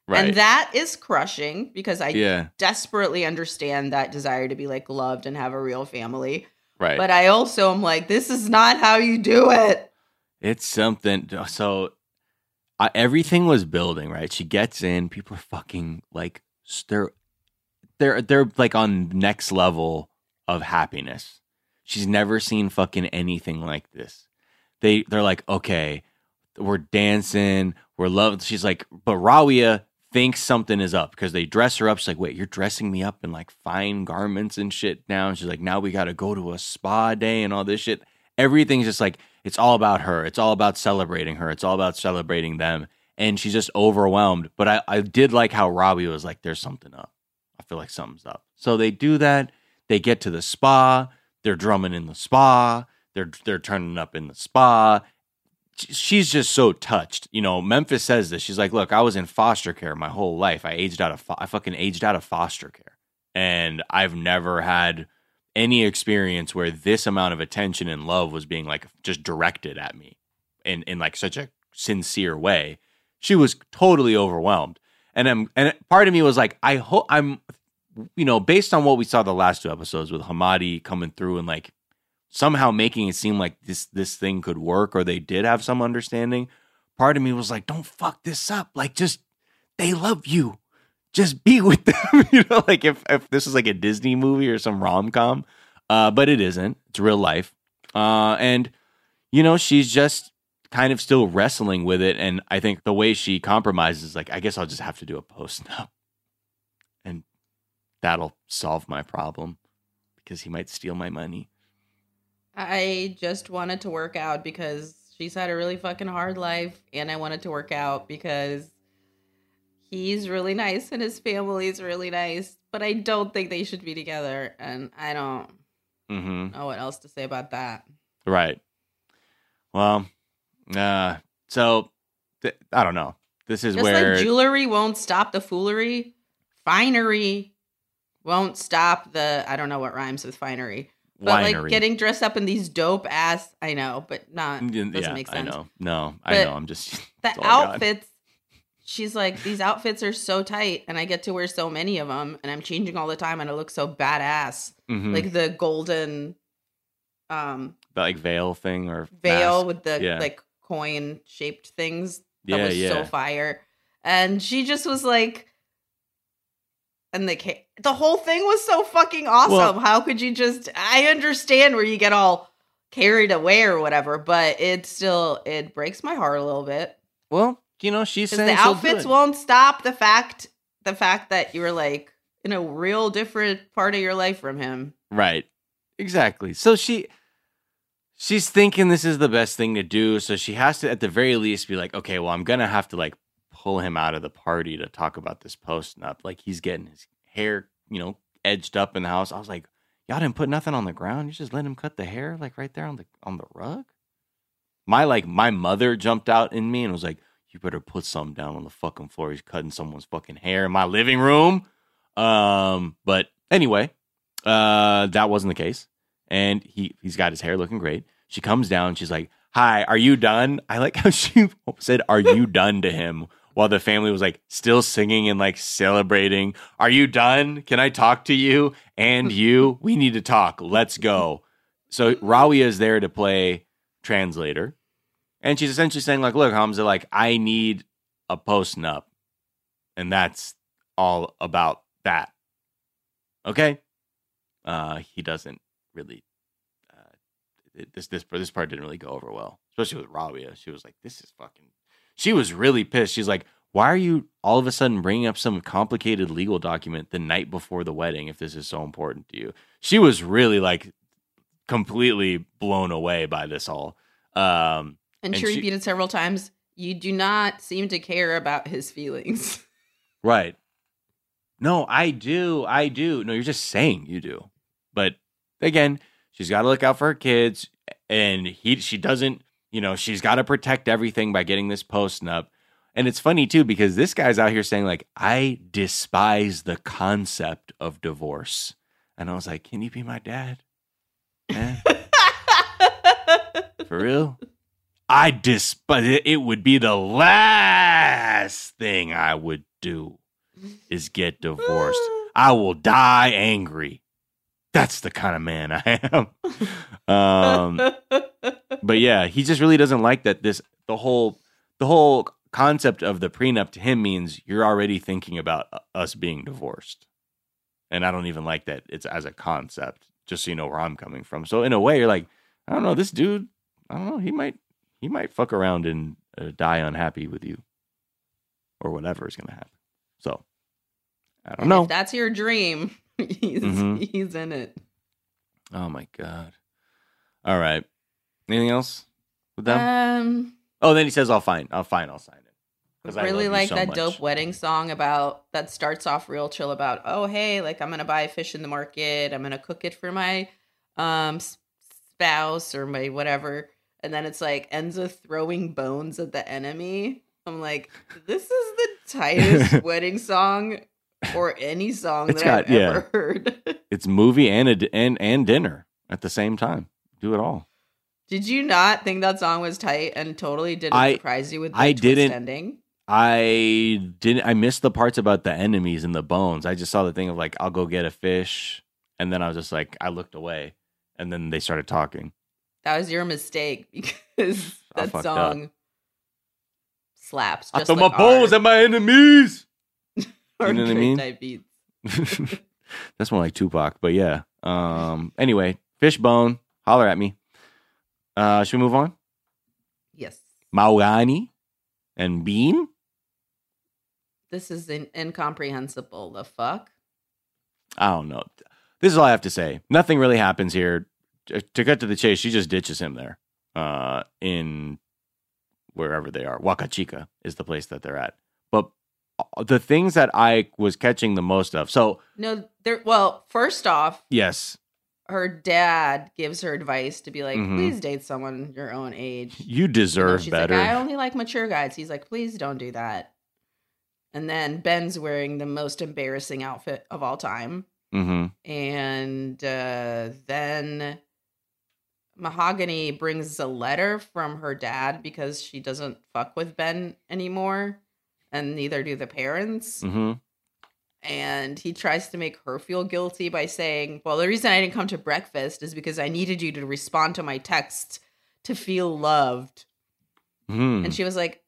right And that is crushing because I yeah desperately understand that desire to be like loved and have a real family. right But I also am like, this is not how you do it. It's something. So I, everything was building, right? She gets in. People are fucking like they're they're they're like on next level of happiness. She's never seen fucking anything like this. They they're like, okay, we're dancing, we're loving. She's like, but Rawia thinks something is up because they dress her up. She's like, wait, you're dressing me up in like fine garments and shit now. And she's like, now we got to go to a spa day and all this shit. Everything's just like it's all about her. It's all about celebrating her. It's all about celebrating them. And she's just overwhelmed. But I, I did like how Rawia was like, there's something up. I feel like something's up. So they do that. They get to the spa. They're drumming in the spa. They're they're turning up in the spa. She's just so touched. You know, Memphis says this. She's like, "Look, I was in foster care my whole life. I aged out of fo- I fucking aged out of foster care, and I've never had any experience where this amount of attention and love was being like just directed at me in in like such a sincere way. She was totally overwhelmed. And I'm and part of me was like, I hope I'm you know, based on what we saw the last two episodes with Hamadi coming through and like somehow making it seem like this this thing could work or they did have some understanding, part of me was like, don't fuck this up. Like just they love you. Just be with them. you know, like if if this is like a Disney movie or some rom com. Uh, but it isn't. It's real life. Uh, and you know, she's just kind of still wrestling with it. And I think the way she compromises, like, I guess I'll just have to do a post nup. And that'll solve my problem because he might steal my money. I just wanted to work out because she's had a really fucking hard life, and I wanted to work out because he's really nice and his family's really nice. But I don't think they should be together, and I don't Mm-hmm. know what else to say about that. Right. Well, uh, so th- I don't know. This is Just where like jewelry won't stop the foolery, finery won't stop the. I don't know what rhymes with finery, but winery. like getting dressed up in these dope ass. I know, but not doesn't yeah, make I know. No, I know. I'm just the that's all I got. outfits she's like these outfits are so tight and i get to wear so many of them and i'm changing all the time and i look so badass Mhm. like the golden um the like veil thing or veil mask. with the Yeah. like coin shaped things that Yeah, was yeah. so fire and she just was like and the ca- the whole thing was so fucking awesome Well- how could you just i understand where you get all carried away or whatever but it still it breaks my heart a little bit Well, you know, she's saying the outfits it. won't stop the fact the fact that you're like in a real different part of your life from him. Right. Exactly. So she she's thinking this is the best thing to do, so she has to at the very least be like, okay, well, I'm going to have to like pull him out of the party to talk about this post nup. Like he's getting his hair, you know, edged up in the house. I was like, y'all didn't put nothing on the ground. You just let him cut the hair like right there on the on the rug? my like my mother jumped out in me and was like, "You better put something down on the fucking floor. He's cutting someone's fucking hair in my living room." Um, but anyway, uh, that wasn't the case, and he he's got his hair looking great. She comes down. She's like, "Hi, are you done?" I like how she said, "Are you done?" to him while the family was like still singing and like celebrating. Are you done? Can I talk to you? And you? We need to talk. Let's go. So Rawia is there to play translator. And she's essentially saying, like, look, Hamza, like, I need a post nup. And that's all about that. Okay? Uh, he doesn't really uh, it- this this this part didn't really go over well, especially with Rawia. She was like, "This is fucking." She was really pissed. She's like, "Why are you all of a sudden bringing up some complicated legal document the night before the wedding if this is so important to you?" She was really like completely blown away by this all. Um, And, And she she- repeated several times, You do not seem to care about his feelings. Right. No, I do. I do. No, you're just saying you do. But again, she's got to look out for her kids and he she doesn't, you know, she's got to protect everything by getting this post nup. And it's funny too because this guy's out here saying like I despise the concept of divorce. And I was like, "Can you be my dad?" Eh? For real? I despise it. It would be the last thing I would do is get divorced. I will die angry. That's the kind of man I am. Um, but yeah, he just really doesn't like that. This the whole the whole concept of the prenup to him means you're already thinking about uh, us being divorced, and I don't even like that. It's as a concept. Just so you know where I'm coming from. So in a way, you're like, I don't know, this dude. I don't know. He might he might fuck around and uh, die unhappy with you, or whatever is gonna happen. So I don't And know. If that's your dream, he's Mhm. he's in it. Oh my god. All right. Anything else with them? Um, oh, then he says, "I'll fine. I'll fine. I'll sign it." I really like so that much. dope wedding song about that starts off real chill about oh hey like I'm gonna buy fish in the market I'm gonna cook it for my um spouse or my whatever and then it's like ends with throwing bones at the enemy. I'm like this is the tightest wedding song or any song It's that I've got- yeah. ever heard. It's movie and a, and and dinner at the same time. Do it all. Did you not think that song was tight and totally didn't I- surprise you with the I didn't- ending? I didn't. I missed the parts about the enemies and the bones. I just saw the thing of like, I'll go get a fish, and then I was just like, I looked away, and then they started talking. That was your mistake because I that fucked song slaps. I Just throw like my bones at my enemies. you know what I mean? type beats. That's more like Tupac, but yeah. Um. Anyway, fishbone, holler at me. Uh, should we move on? Yes, Mahogany and Ben. this is in- incomprehensible. The fuck? I don't know. This is all I have to say. Nothing really happens here. To to cut to the chase, she just ditches him there. Uh, in wherever they are, Waka Wakachica is the place that they're at. But uh, the things that I was catching the most of. So No, there. Well, first off, yes, her dad gives her advice to be like, Mhm. please date someone your own age. you deserve better. like, I only like mature guys. He's like, please don't do that. And then Ben's wearing the most embarrassing outfit of all time. hmm and uh, then Mahogany brings a letter from her dad because she doesn't fuck with Ben anymore, and neither do the parents. hmm And he tries to make her feel guilty by saying, "Well, the reason I didn't come to breakfast is because I needed you to respond to my text to feel loved." hmm And she was like,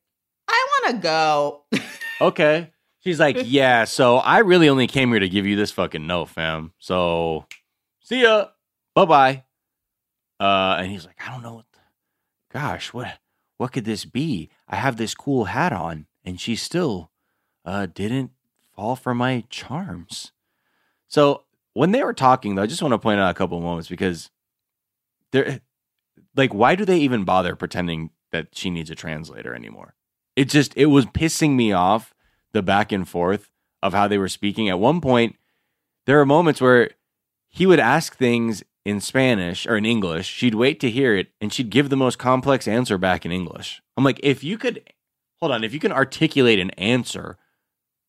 "I want to go." Okay. She's like, yeah, so I really only came here to give you this fucking note, fam. So see ya. Bye bye. Uh and he's like, I don't know what the, gosh, what what could this be? I have this cool hat on, and she still uh didn't fall for my charms. So when they were talking though, I just want to point out a couple moments because they're like, why do they even bother pretending that she needs a translator anymore? it just it was pissing me off the back and forth of how they were speaking at one point there are moments where he would ask things in Spanish or in English, she'd wait to hear it and she'd give the most complex answer back in English. I'm like, if you could, hold on, if you can articulate an answer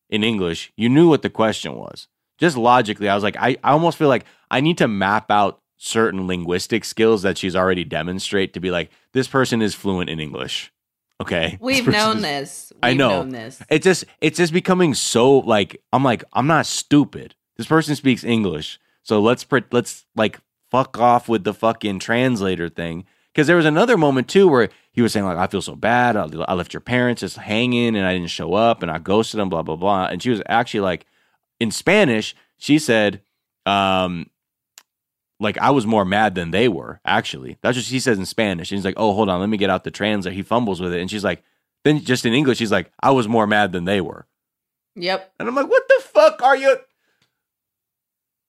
in English, you knew what the question was. Just logically, I was like, I, I almost feel like I need to map out certain linguistic skills that she's already demonstrate to be like, this person is fluent in English. Okay. We've This known is- this. We've I know. this. It's just it's just becoming so like I'm like I'm not stupid. This person speaks English, so let's let's like fuck off with the fucking translator thing. Because there was another moment too where he was saying like I feel so bad. I, I left your parents just hanging and I didn't show up and I ghosted them. Blah blah blah. And she was actually like in Spanish. She said, um, like I was more mad than they were. Actually, that's what she says in Spanish. And he's like, oh hold on, let me get out the translator. He fumbles with it, and she's like. Then just in English, she's like, I was more mad than they were. Yep. And I'm like, what the fuck are you?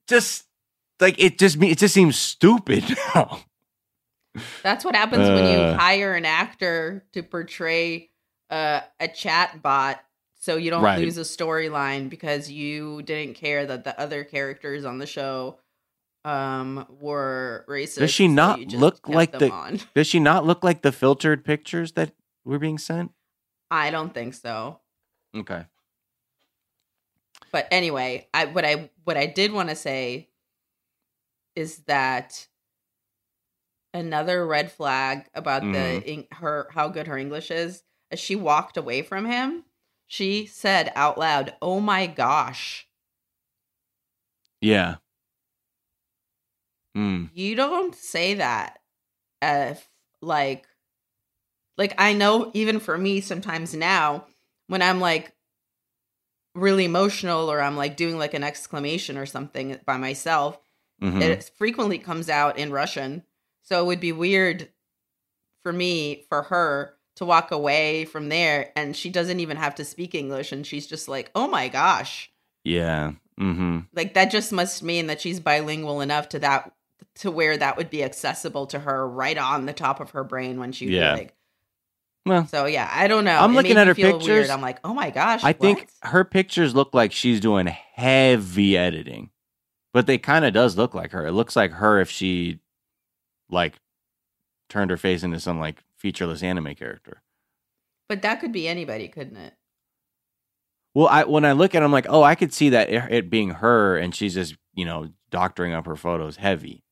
Just like it just it just seems stupid now. That's what happens when you Uh. hire an actor to portray uh, a chat bot so you don't Right. lose a storyline because you didn't care that the other characters on the show um were racist. Does she not you just look like the- on. Does she not look like the filtered pictures that were being sent? I don't think so. Okay. But anyway, I what I what I did want to say is that another red flag about Mhm. the her how good her English is. As she walked away from him, she said out loud, "Oh my gosh." Yeah. Mm. You don't say that if like like I know even for me sometimes now when I'm like really emotional or I'm like doing like an exclamation or something by myself, Mhm. it frequently comes out in Russian. So it would be weird for me, for her to walk away from there and she doesn't even have to speak English and she's just like, "Oh my gosh." Yeah. Mm-hmm. Like that just must mean that she's bilingual enough to that to where that would be accessible to her right on the top of her brain when she Yeah. like Well, so yeah, I don't know. I'm It looking at her pictures. Weird. I'm like, oh my gosh. I think her pictures look like she's doing heavy editing. But they kind of does look like her. It looks like her if she like turned her face into some like featureless anime character. But that could be anybody, couldn't it? Well, I when I look at it, I'm like, oh, I could see that it, it being her, and she's just you know doctoring up her photos heavy.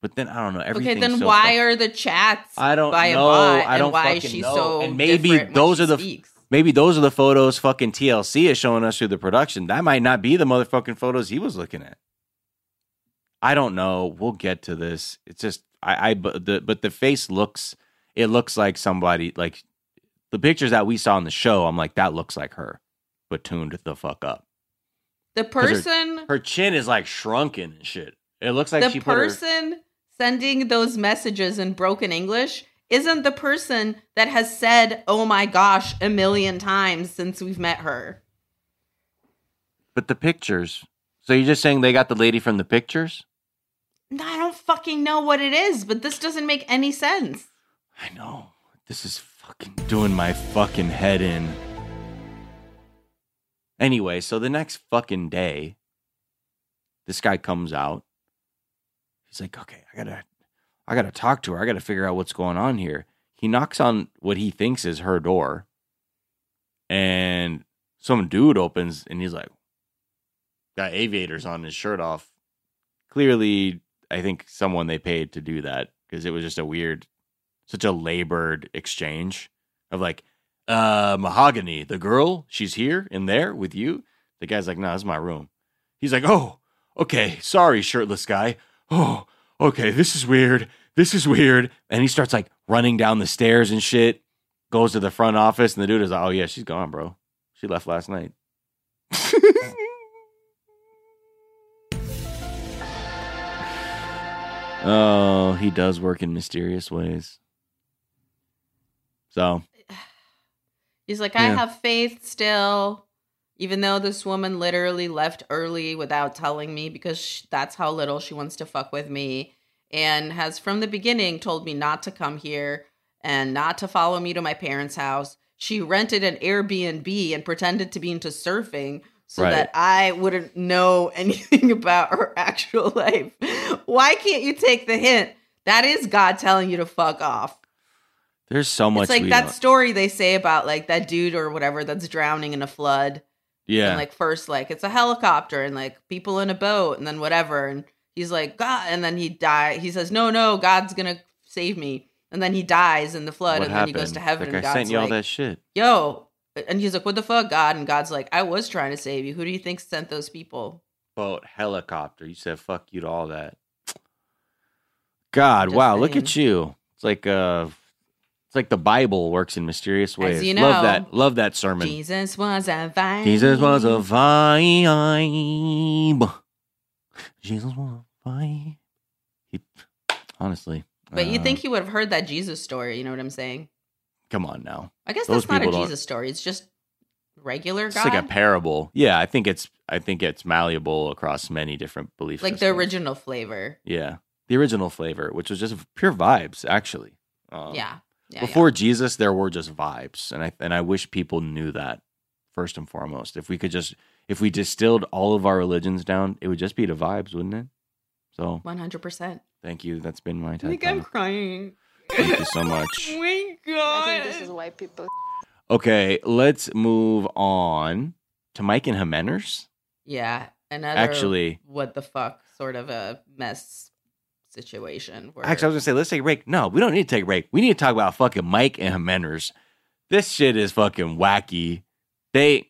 But then I don't know. Everything. Okay, then so why are the chats I don't by know. a bot I don't and why is fucking she know. so And maybe those are the- speaks? Maybe those are the photos fucking TLC is showing us through the production. That might not be the motherfucking photos he was looking at. I don't know. We'll get to this. It's just I I but the but the face looks it looks like somebody like the pictures that we saw in the show. I'm like that looks like her, but tuned the fuck up. the person Her chin is like shrunken and shit. It looks like the she put her person sending those messages in broken English isn't the person that has said, "Oh my gosh," a million times since we've met her. but the pictures. So you're just saying they got the lady from the pictures? No, I don't fucking know what it is, but this doesn't make any sense. I know. This is fucking doing my fucking head in. Anyway, so the next fucking day, this guy comes out. He's like, okay, I gotta I gotta talk to her. I gotta figure out what's going on here. He knocks on what he thinks is her door. And some dude opens and he's like, got aviators on his shirt off. Clearly, I think someone they paid to do that because it was just a weird such a labored exchange of like, uh, mahogany, the girl, she's here in there with you. The guy's like, no, this is my room. He's like, oh, okay, sorry, shirtless guy. Oh, okay, this is weird. This is weird. And he starts like running down the stairs and shit. Goes to the front office, and the dude is like, oh yeah, she's gone, bro. She left last night. oh, he does work in mysterious ways. So, He's like, I Yeah. have faith still, even though this woman literally left early without telling me because sh- that's how little she wants to fuck with me. And has from the beginning told me not to come here and not to follow me to my parents' house. She rented an Airbnb and pretended to be into surfing so Right. that I wouldn't know anything about her actual life. Why can't you take the hint? That is God telling you to fuck off. There's so much. It's like that don't- story they say about like that dude or whatever that's drowning in a flood. Yeah. And like first, like it's a helicopter and like people in a boat and then whatever. And he's like, God. And then he die. He says, No, no, God's gonna save me. And then he dies in the flood what and happened? then he goes to heaven Like and I God's sent you all like, that shit. Yo. And he's like, What the fuck, God? And God's like, I was trying to save you. Who do you think sent those people? Boat, helicopter. You said fuck you to all that. God, Just wow, look at you. It's like uh it's like the Bible works in mysterious ways. you know, Love that. Love that sermon. Jesus was a vibe. Jesus was a vibe. Jesus was vibe. He, honestly. But you uh, think he would have heard that Jesus story, you know what I'm saying? come on now. I guess Those that's not a people don't- Jesus story. It's just regular It's God. like a parable. Yeah, I think it's I think it's malleable across many different beliefs. like the original flavor. Yeah. The original flavor, which was just pure vibes, actually. Um, yeah. Yeah. before Jesus, there were just vibes, and I and I wish people knew that first and foremost. If we could just if we distilled all of our religions down, it would just be the vibes, wouldn't it? So One hundred percent. thank you. That's been my time. I think I'm crying. Thank you so much. Oh my God. I think this is why people Okay, let's move on to Mike and Jimenez. yeah. Another Actually, what the fuck sort of a mess situation. Where actually, I was gonna say let's take a break. No, we don't need to take a break. We need to talk about fucking Mike and Jimenez. This shit is fucking wacky. They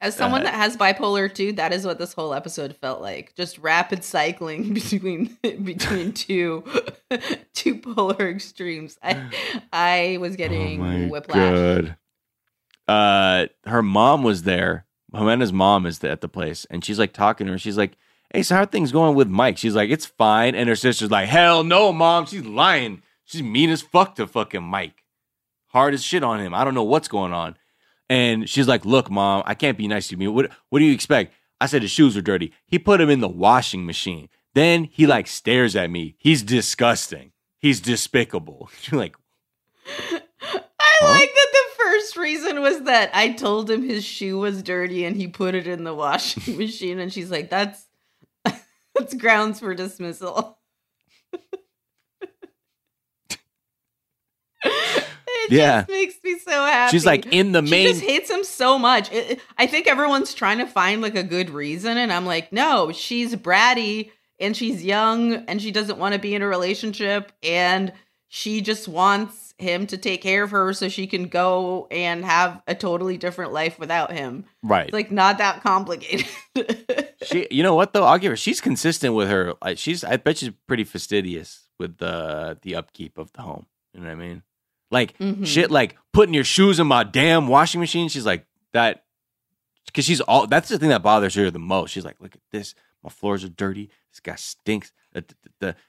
as someone that has bipolar too, that is what this whole episode felt like. Just rapid cycling between between two two polar extremes. I I was getting oh whiplash. God. Uh, her mom was there. Jimenez's mom is at the place, and she's like talking to her. She's like, "Hey, so how are things going with Mike?" She's like, "It's fine." And her sister's like, "Hell no, mom. She's lying. She's mean as fuck to fucking Mike. Hard as shit on him. I don't know what's going on." And she's like, "Look, mom, I can't be nice to you. What What do you expect?" I said his shoes were dirty. He put them in the washing machine. Then he like stares at me. He's disgusting. He's despicable. You're like, I like that the first reason was that I told him his shoe was dirty and he put it in the washing machine and she's like that's that's grounds for dismissal. It Yeah. just makes me so happy. She's like in the she main. just hates him so much. It- it- I think everyone's trying to find like a good reason, and I'm like, no, she's bratty and she's young and she doesn't want to be in a relationship, and she just wants him to take care of her so she can go and have a totally different life without him. right. It's like not that complicated. she, you know what though? I'll give her. She's consistent with her. She's. I bet she's pretty fastidious with the the upkeep of the home. You know what I mean? Like Mhm. shit, like putting your shoes in my damn washing machine. She's like that because she's all. That's the thing that bothers her the most. She's like, look at this. My floors are dirty. This guy stinks. Uh,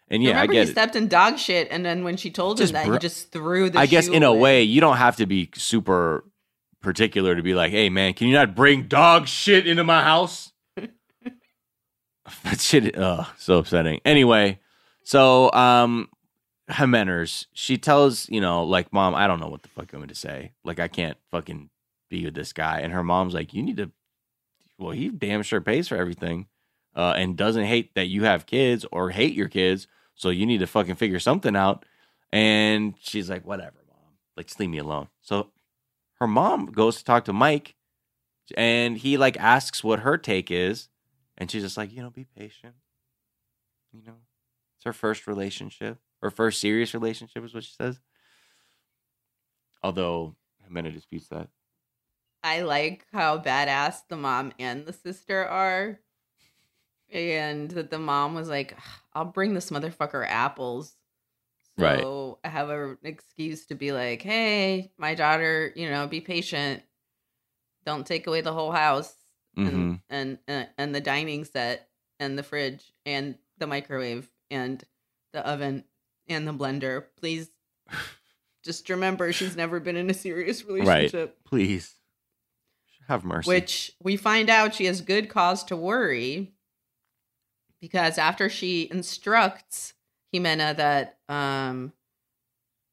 And yeah, Remember I get he stepped in dog shit, and then when she told Just him that, br- he just threw the. I guess in a away. way, you don't have to be super particular to be like, hey man, can you not bring dog shit into my house? that shit, uh, so upsetting. Anyway, so um, Jimenez, she tells you know, like, mom, I don't know what the fuck I'm going to say. Like, I can't fucking be with this guy. And her mom's like, you need to. Well, he damn sure pays for everything, uh, and doesn't hate that you have kids or hate your kids. So you need to fucking figure something out. And she's like, whatever, mom. Like, just leave me alone. So her mom goes to talk to Mike and he like asks what her take is. And she's just like, you know, be patient. You know, it's her first relationship, her first serious relationship is what she says. Although Ximena disputes that. I like how badass the mom and the sister are. And that the mom was like, I'll bring this motherfucker apples. Right. So I have an excuse to be like, hey, my daughter, you know, be patient. Don't take away the whole house hmm and, and, and, and the dining set and the fridge and the microwave and the oven and the blender. Please just remember she's never been in a serious relationship. Please have mercy. Which we find out she has good cause to worry because after she instructs Ximena that, um,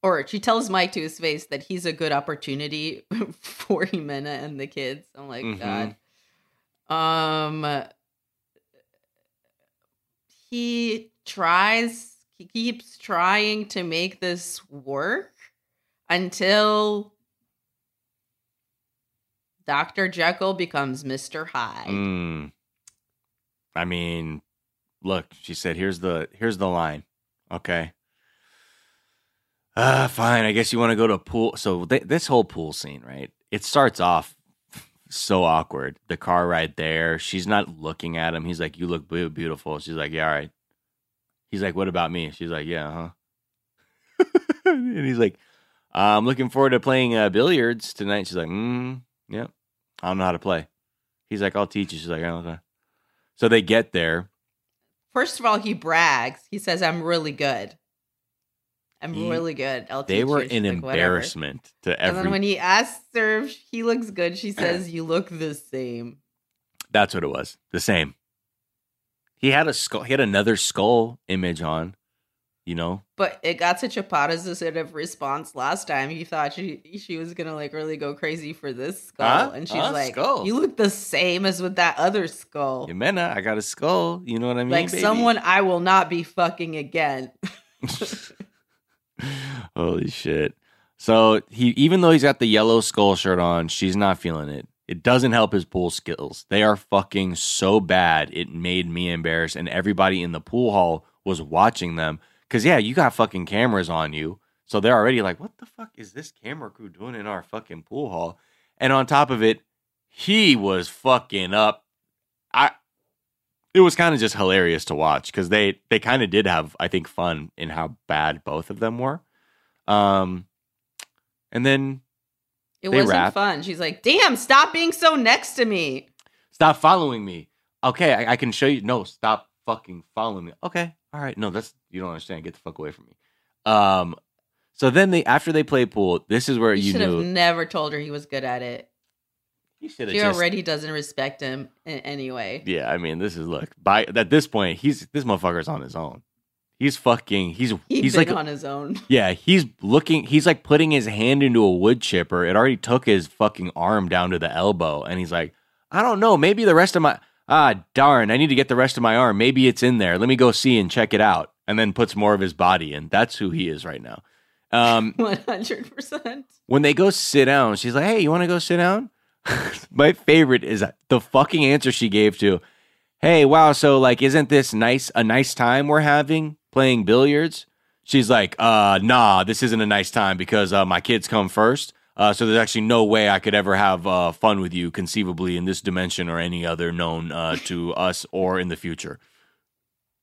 or she tells Mike to his face that he's a good opportunity for Ximena and the kids. I'm like, Mhm. God. Um, he tries, he keeps trying to make this work until Dr. Jekyll becomes Mr. Hyde. Mm. I mean, look, she said, "Here's the here's the line." Okay. Ah, fine. I guess you want to go to a pool. So th- this whole pool scene, right? It starts off so awkward. The car ride there. She's not looking at him. He's like, "You look beautiful." She's like, "Yeah, all right." He's like, "What about me?" She's like, "Yeah, huh?" and he's like, "I'm looking forward to playing uh, billiards tonight." She's like, "Mm, yep. I don't know how to play." He's like, "I'll teach you." She's like, "Oh, "Okay." So they get there. First of all, he brags. He says, I'm really good. I'm He- really good. I'll They were you." An like, "Whatever." embarrassment to And then when he asks her if he looks good, she says, You look the same. That's what it was. The same. He had a skull. He had another skull image on. You know. But it got such a positive response last time. He thought she she was gonna like really go crazy for this skull, Huh? and she's Huh? like, Skull. "You look the same as with that other skull, Ximena, I got a skull. You know what I mean? like baby? someone I will not be fucking again." Holy shit. So he even though he's got the yellow skull shirt on, she's not feeling it. It doesn't help his pool skills. They are fucking so bad. It made me embarrassed and everybody in the pool hall was watching them cuz yeah, you got fucking cameras on you. So they're already like, "What the fuck is this camera crew doing in our fucking pool hall?" And on top of it, he was fucking up. I it was kind of just hilarious to watch because they they kind of did have I think fun in how bad both of them were. Um, and then It They wasn't rap. fun. She's like, "Damn, stop being so next to me." stop following me. Okay, I, I can show you. No, stop fucking following me. Okay, all right. No, that's you don't understand. Get the fuck away from me. Um, so then they after they play pool, this is where You you should knew have never told her he was good at it. you should have She just. already doesn't respect him in any way. Yeah, I mean, this is look. By at this point, he's this motherfucker's on his own. He's fucking. He's He's he's like on his own. Yeah, he's looking. He's like putting his hand into a wood chipper. It already took his fucking arm down to the elbow, and he's like, I don't know. Maybe the rest of my ah darn. I need to get the rest of my arm. Maybe it's in there. Let me go see and check it out. And then puts more of his body in. That's who he is right now. Um, One hundred percent. when they go sit down, she's like, "Hey, you want to go sit down?" My favorite is the fucking answer she gave to, "Hey, wow, so like, isn't this nice? A nice time we're having playing billiards?" She's like, "Uh, nah, this isn't a nice time because uh, my kids come first. Uh, so there's actually no way I could ever have uh, fun with you, conceivably in this dimension or any other known uh, to us or in the future."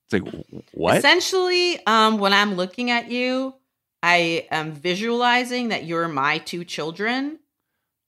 It's like, what? Essentially, um, when I'm looking at you, I am visualizing that you're my two children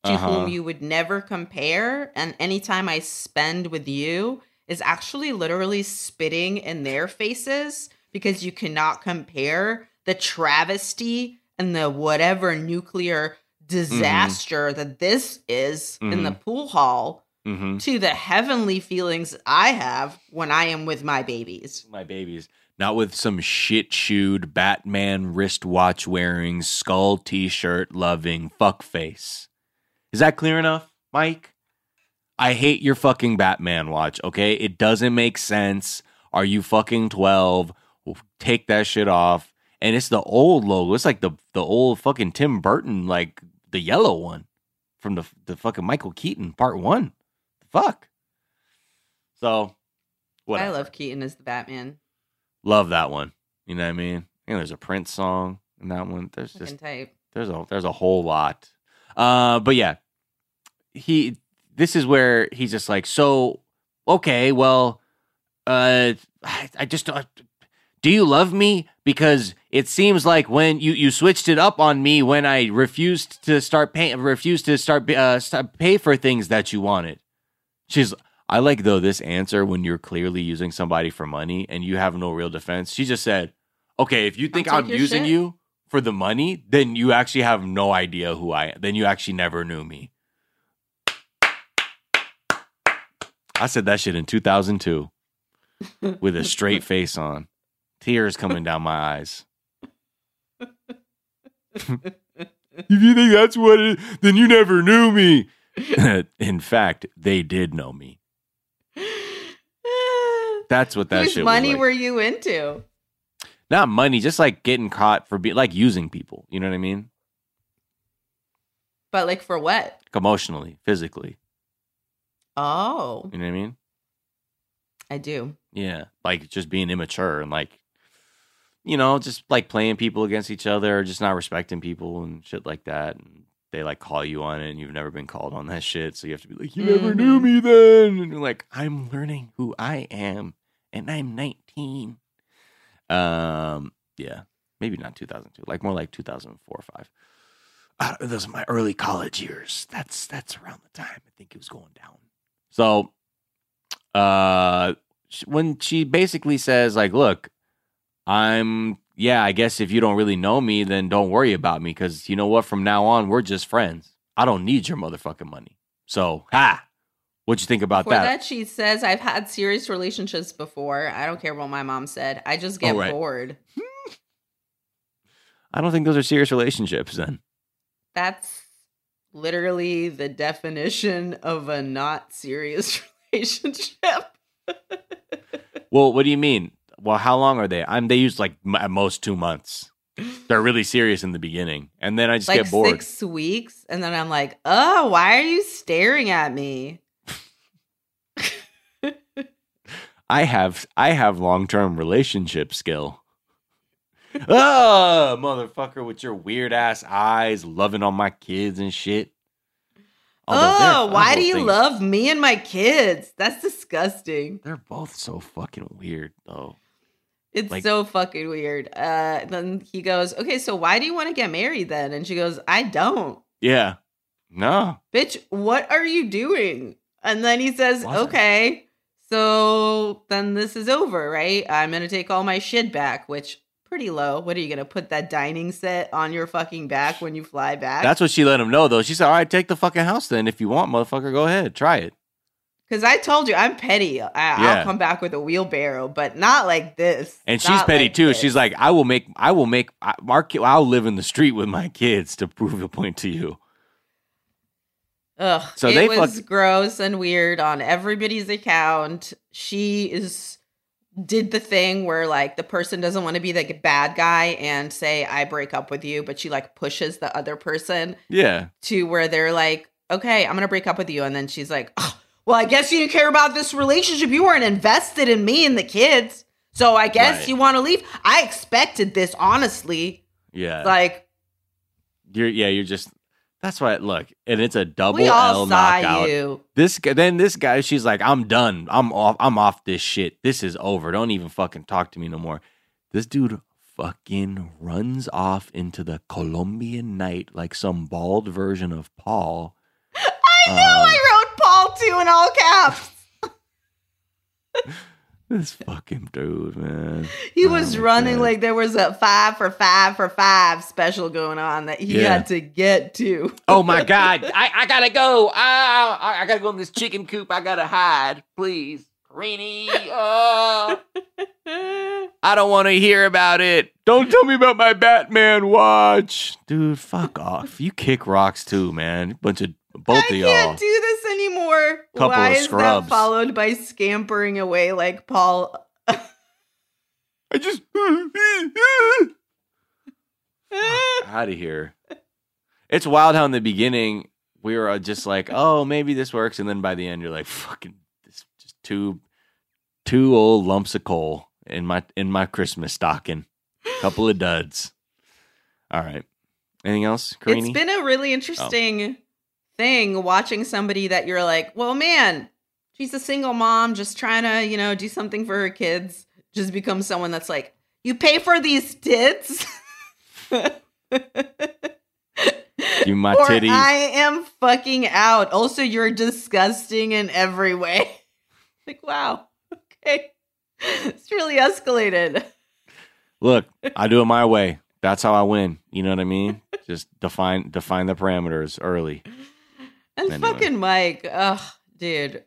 to Uh-huh. whom you would never compare. And any time I spend with you is actually literally spitting in their faces because you cannot compare the travesty and the whatever nuclear disaster that this is in the pool hall hmm to the heavenly feelings I have when I am with my babies. my babies. Not with some shit shoed Batman wristwatch wearing, skull t shirt loving fuckface. Is that clear enough, Mike? I hate your fucking Batman watch, okay? It doesn't make sense. Are you fucking 12? Take that shit off. And it's the old logo. It's like the the old fucking Tim Burton, like the yellow one from the the fucking Michael Keaton part one. Fuck. So, what? I love Keaton as the Batman. Love that one. You know what I mean? And there's a Prince song in that one. There's just type. there's a there's a whole lot. Uh, but yeah, he. This is where he's just like, so okay, well, uh, I, I just uh, do you love me? Because it seems like when you you switched it up on me when I refused to start pay refused to start uh start pay for things that you wanted. She's I like though this answer when you're clearly using somebody for money and you have no real defense. She just said, "Okay, if you think I'm using shit." you for the money, then you actually have no idea who I am. Then you actually never knew me." I said that shit in 2002 with a straight face on, tears coming down my eyes. if you think that's what it is, then you never knew me. in fact, they did know me. That's what that Whose shit was money like. were you into? Not money, just like getting caught for being like using people. You know what I mean? But like for what? Like emotionally, physically. Oh, You know what I mean? I do. Yeah, like just being immature and like, you know, just like playing people against each other, or just not respecting people and shit like that. And they like call you on it, and you've never been called on that shit, so you have to be like, "You never knew Mhm. me then," and you're like, "I'm learning who I am, and I'm 19." Um, yeah, maybe not 2002, like more like 2004 or five. Uh, those are my early college years. That's that's around the time I think it was going down. So, uh, when she basically says like, "Look, I'm yeah, I guess if you don't really know me, then don't worry about me because you know what? From now on, we're just friends. I don't need your motherfucking money. So, ha, what you think about For that? that? she says, I've had serious relationships before. I don't care what my mom said. I just get right. bored. I don't think those are serious relationships. Then That's literally the definition of a not serious relationship. Well, what do you mean? Well, how long are they? I'm they use like m- at most two months. They're really serious in the beginning, and then I just like get bored. six weeks, and then I'm like, oh, why are you staring at me? I have I have long term relationship skill. oh, motherfucker, with your weird ass eyes, loving on my kids and shit. Although oh, why do you thing- love me and my kids? That's disgusting. They're both so fucking weird, though. It's Like- so fucking weird. Uh, then he goes, okay, so why do you want to get married then? And she goes, I don't. Yeah, no, bitch, what are you doing? And then he says, Wasn't. okay, so then this is over, right? I'm going to take all my shit back, which pretty low. What are you going to put that dining set on your fucking back when you fly back? that's what she let him know. Though she said, "All right, take the fucking house then if you want, motherfucker. Go ahead, try it." Because I told you, I'm petty. I, Yeah. I'll come back with a wheelbarrow, but not like this. And she's Not petty like too. this. She's like, "I will make, I will make, I, ki- I'll live in the street with my kids to prove a point to you." Ugh. So it they was fuck- gross and weird on everybody's account. She is did the thing where like the person doesn't want to be the bad guy and say I break up with you, but she like pushes the other person Yeah, to where they're like, okay, I'm gonna break up with you, and then she's like, "Oh, well, I guess you didn't care about this relationship. You weren't invested in me and the kids, so I guess Right. you want to leave. I expected this, honestly. yeah. Like You're yeah, you're just that's why look, and it's a double we all L saw knockout. you. This guy then this guy, she's like, I'm done. I'm off I'm off this shit. This is over. Don't even fucking talk to me no more. This dude fucking runs off into the Colombian night like some bald version of Paul. I know. Um, I wrote Paul too in all caps. This fucking dude, man. He Oh was my running God. like there was a five for five for five special going on that he Yeah. had to get to. Oh my god, I, I gotta go. I, I gotta go in this chicken coop. I gotta hide, please. Rainy. Oh. I don't want to hear about it. Don't tell me about my Batman watch. Dude, fuck off. You kick rocks too, man. Bunch of both I of y'all. can't do this anymore. Couple Why of is scrubs. that followed by scampering away like Paul? I just out of here. It's wild how in the beginning we were just like, oh, maybe this works, and then by the end you're like, fucking, this just two, two old lumps of coal in my in my Christmas stocking, couple of duds. All right, anything else, Karini? It's been a really oh. interesting thing watching somebody that you're like, well, man, she's a single mom just trying to, you know, do something for her kids. Just become someone that's like, you pay for these tits. You my or titties. I am fucking out. Also, you're disgusting in every way. like, wow, okay, it's really escalated. Look, I do it my way. That's how I win. You know what I mean? Just define define the parameters early. And Anyway. fucking Mike, ugh, dude.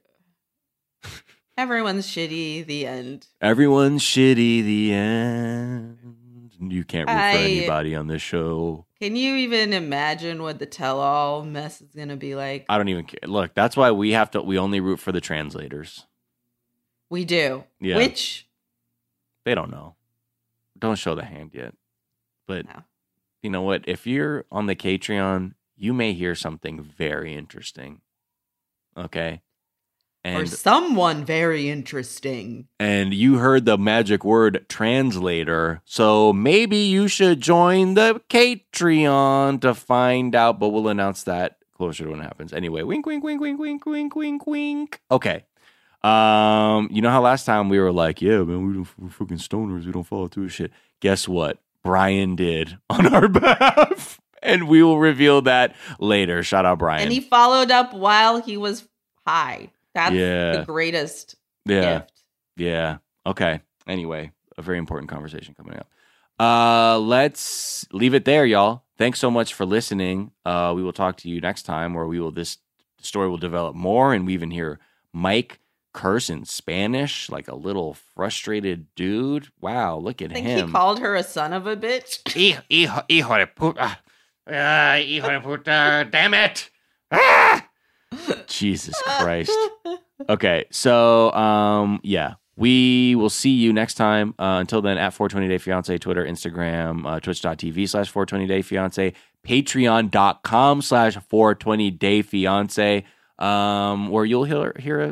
Everyone's shitty. The end. Everyone's shitty. The end. You can't root I- for anybody on this show. Can you even imagine what the tell-all mess is gonna be like? I don't even care. Look, that's why we have to. We only root for the translators. We do. Yeah. Which They don't know. Don't show the hand yet. But No. you know what? If you're on the Patreon, you may hear something very interesting. Okay. or someone very interesting. and you heard the magic word translator. So maybe you should join the Patreon to find out, but we'll announce that closer to when it happens. Anyway, wink, wink, wink, wink, wink, wink, wink, wink. Okay. Um, you know how last time we were like, yeah, man, we don't, we're fucking stoners. We don't follow through shit. Guess what? Brian did on our behalf. And we will reveal that later. Shout out Brian. And he followed up while he was high. That's Yeah. the greatest yeah. gift. Yeah. Okay. Anyway, a very important conversation coming up. Uh, let's leave it there, y'all. Thanks so much for listening. Uh, we will talk to you next time, where we will this story will develop more, and we even hear Mike curse in Spanish, like a little frustrated dude. Wow, look at I think him. he called her a son of a bitch. Hijo, hijo, hijo de puta. Ah, hijo de puta. Damn it. Ah! Jesus Christ. Okay, so um, yeah, we will see you next time. Uh, until then, at 420 Day Fiance, Twitter, Instagram, uh, Twitch.tv slash 420 Day Fiance, Patreon.com slash 420 Day Fiance, um, where you'll hear hear a,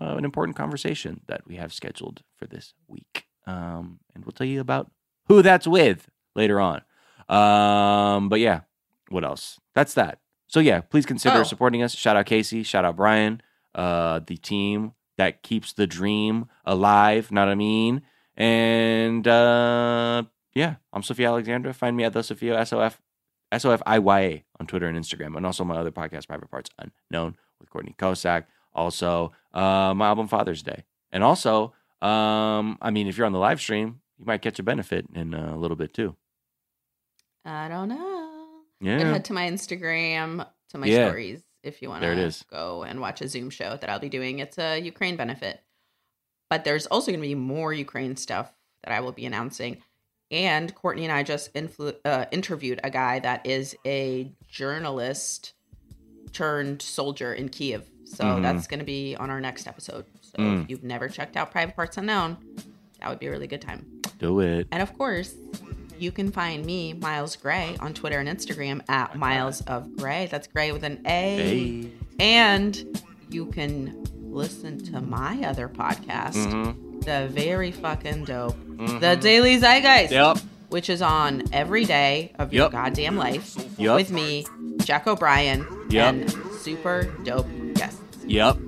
uh, an important conversation that we have scheduled for this week, um, and we'll tell you about who that's with later on. Um, but yeah, what else? That's that. So yeah, please consider Oh. supporting us. Shout out Casey. Shout out Brian. Uh, the team that keeps the dream alive. Not what I mean? And uh, yeah, I'm Sofiya Alexandra. Find me at the Sofiya S O F S O F I Y A on Twitter and Instagram, and also my other podcast, Private Parts Unknown, with Courtney Kosak. Also, uh, my album Father's Day, and also, um, I mean, if you're on the live stream, you might catch a benefit in a little bit too. I don't know. Yeah. And head to my Instagram to my Yeah. stories if you want to go and watch a Zoom show that I'll be doing. It's a Ukraine benefit. But there's also going to be more Ukraine stuff that I will be announcing. And Courtney and I just influ- uh, interviewed a guy that is a journalist turned soldier in Kiev. So Mhm. that's going to be on our next episode. So Mm. if you've never checked out Private Parts Unknown, that would be a really good time. Do it. And of course, you can find me, Miles Gray, on Twitter and Instagram at Miles of Gray. That's Gray with an A. Hey. And you can listen to my other podcast, Mm-hmm. the very fucking dope, the Daily Zeitgeist, Yep. which is on every day of your Yep. goddamn life Yep. with me, Jack O'Brien, Yep. and super dope guests. Yep.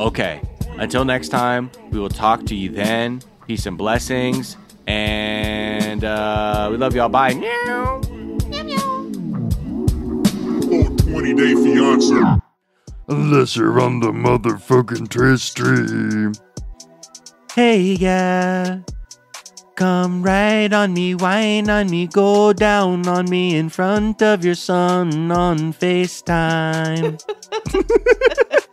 Okay. Until next time, we will talk to you then. Peace and blessings. And uh, we love y'all. Bye. Meow. 420 Day Fiance. Unless you're on the motherfucking Twitch stream. Hey, yeah. Come right on me, whine on me, go down on me in front of your son on FaceTime.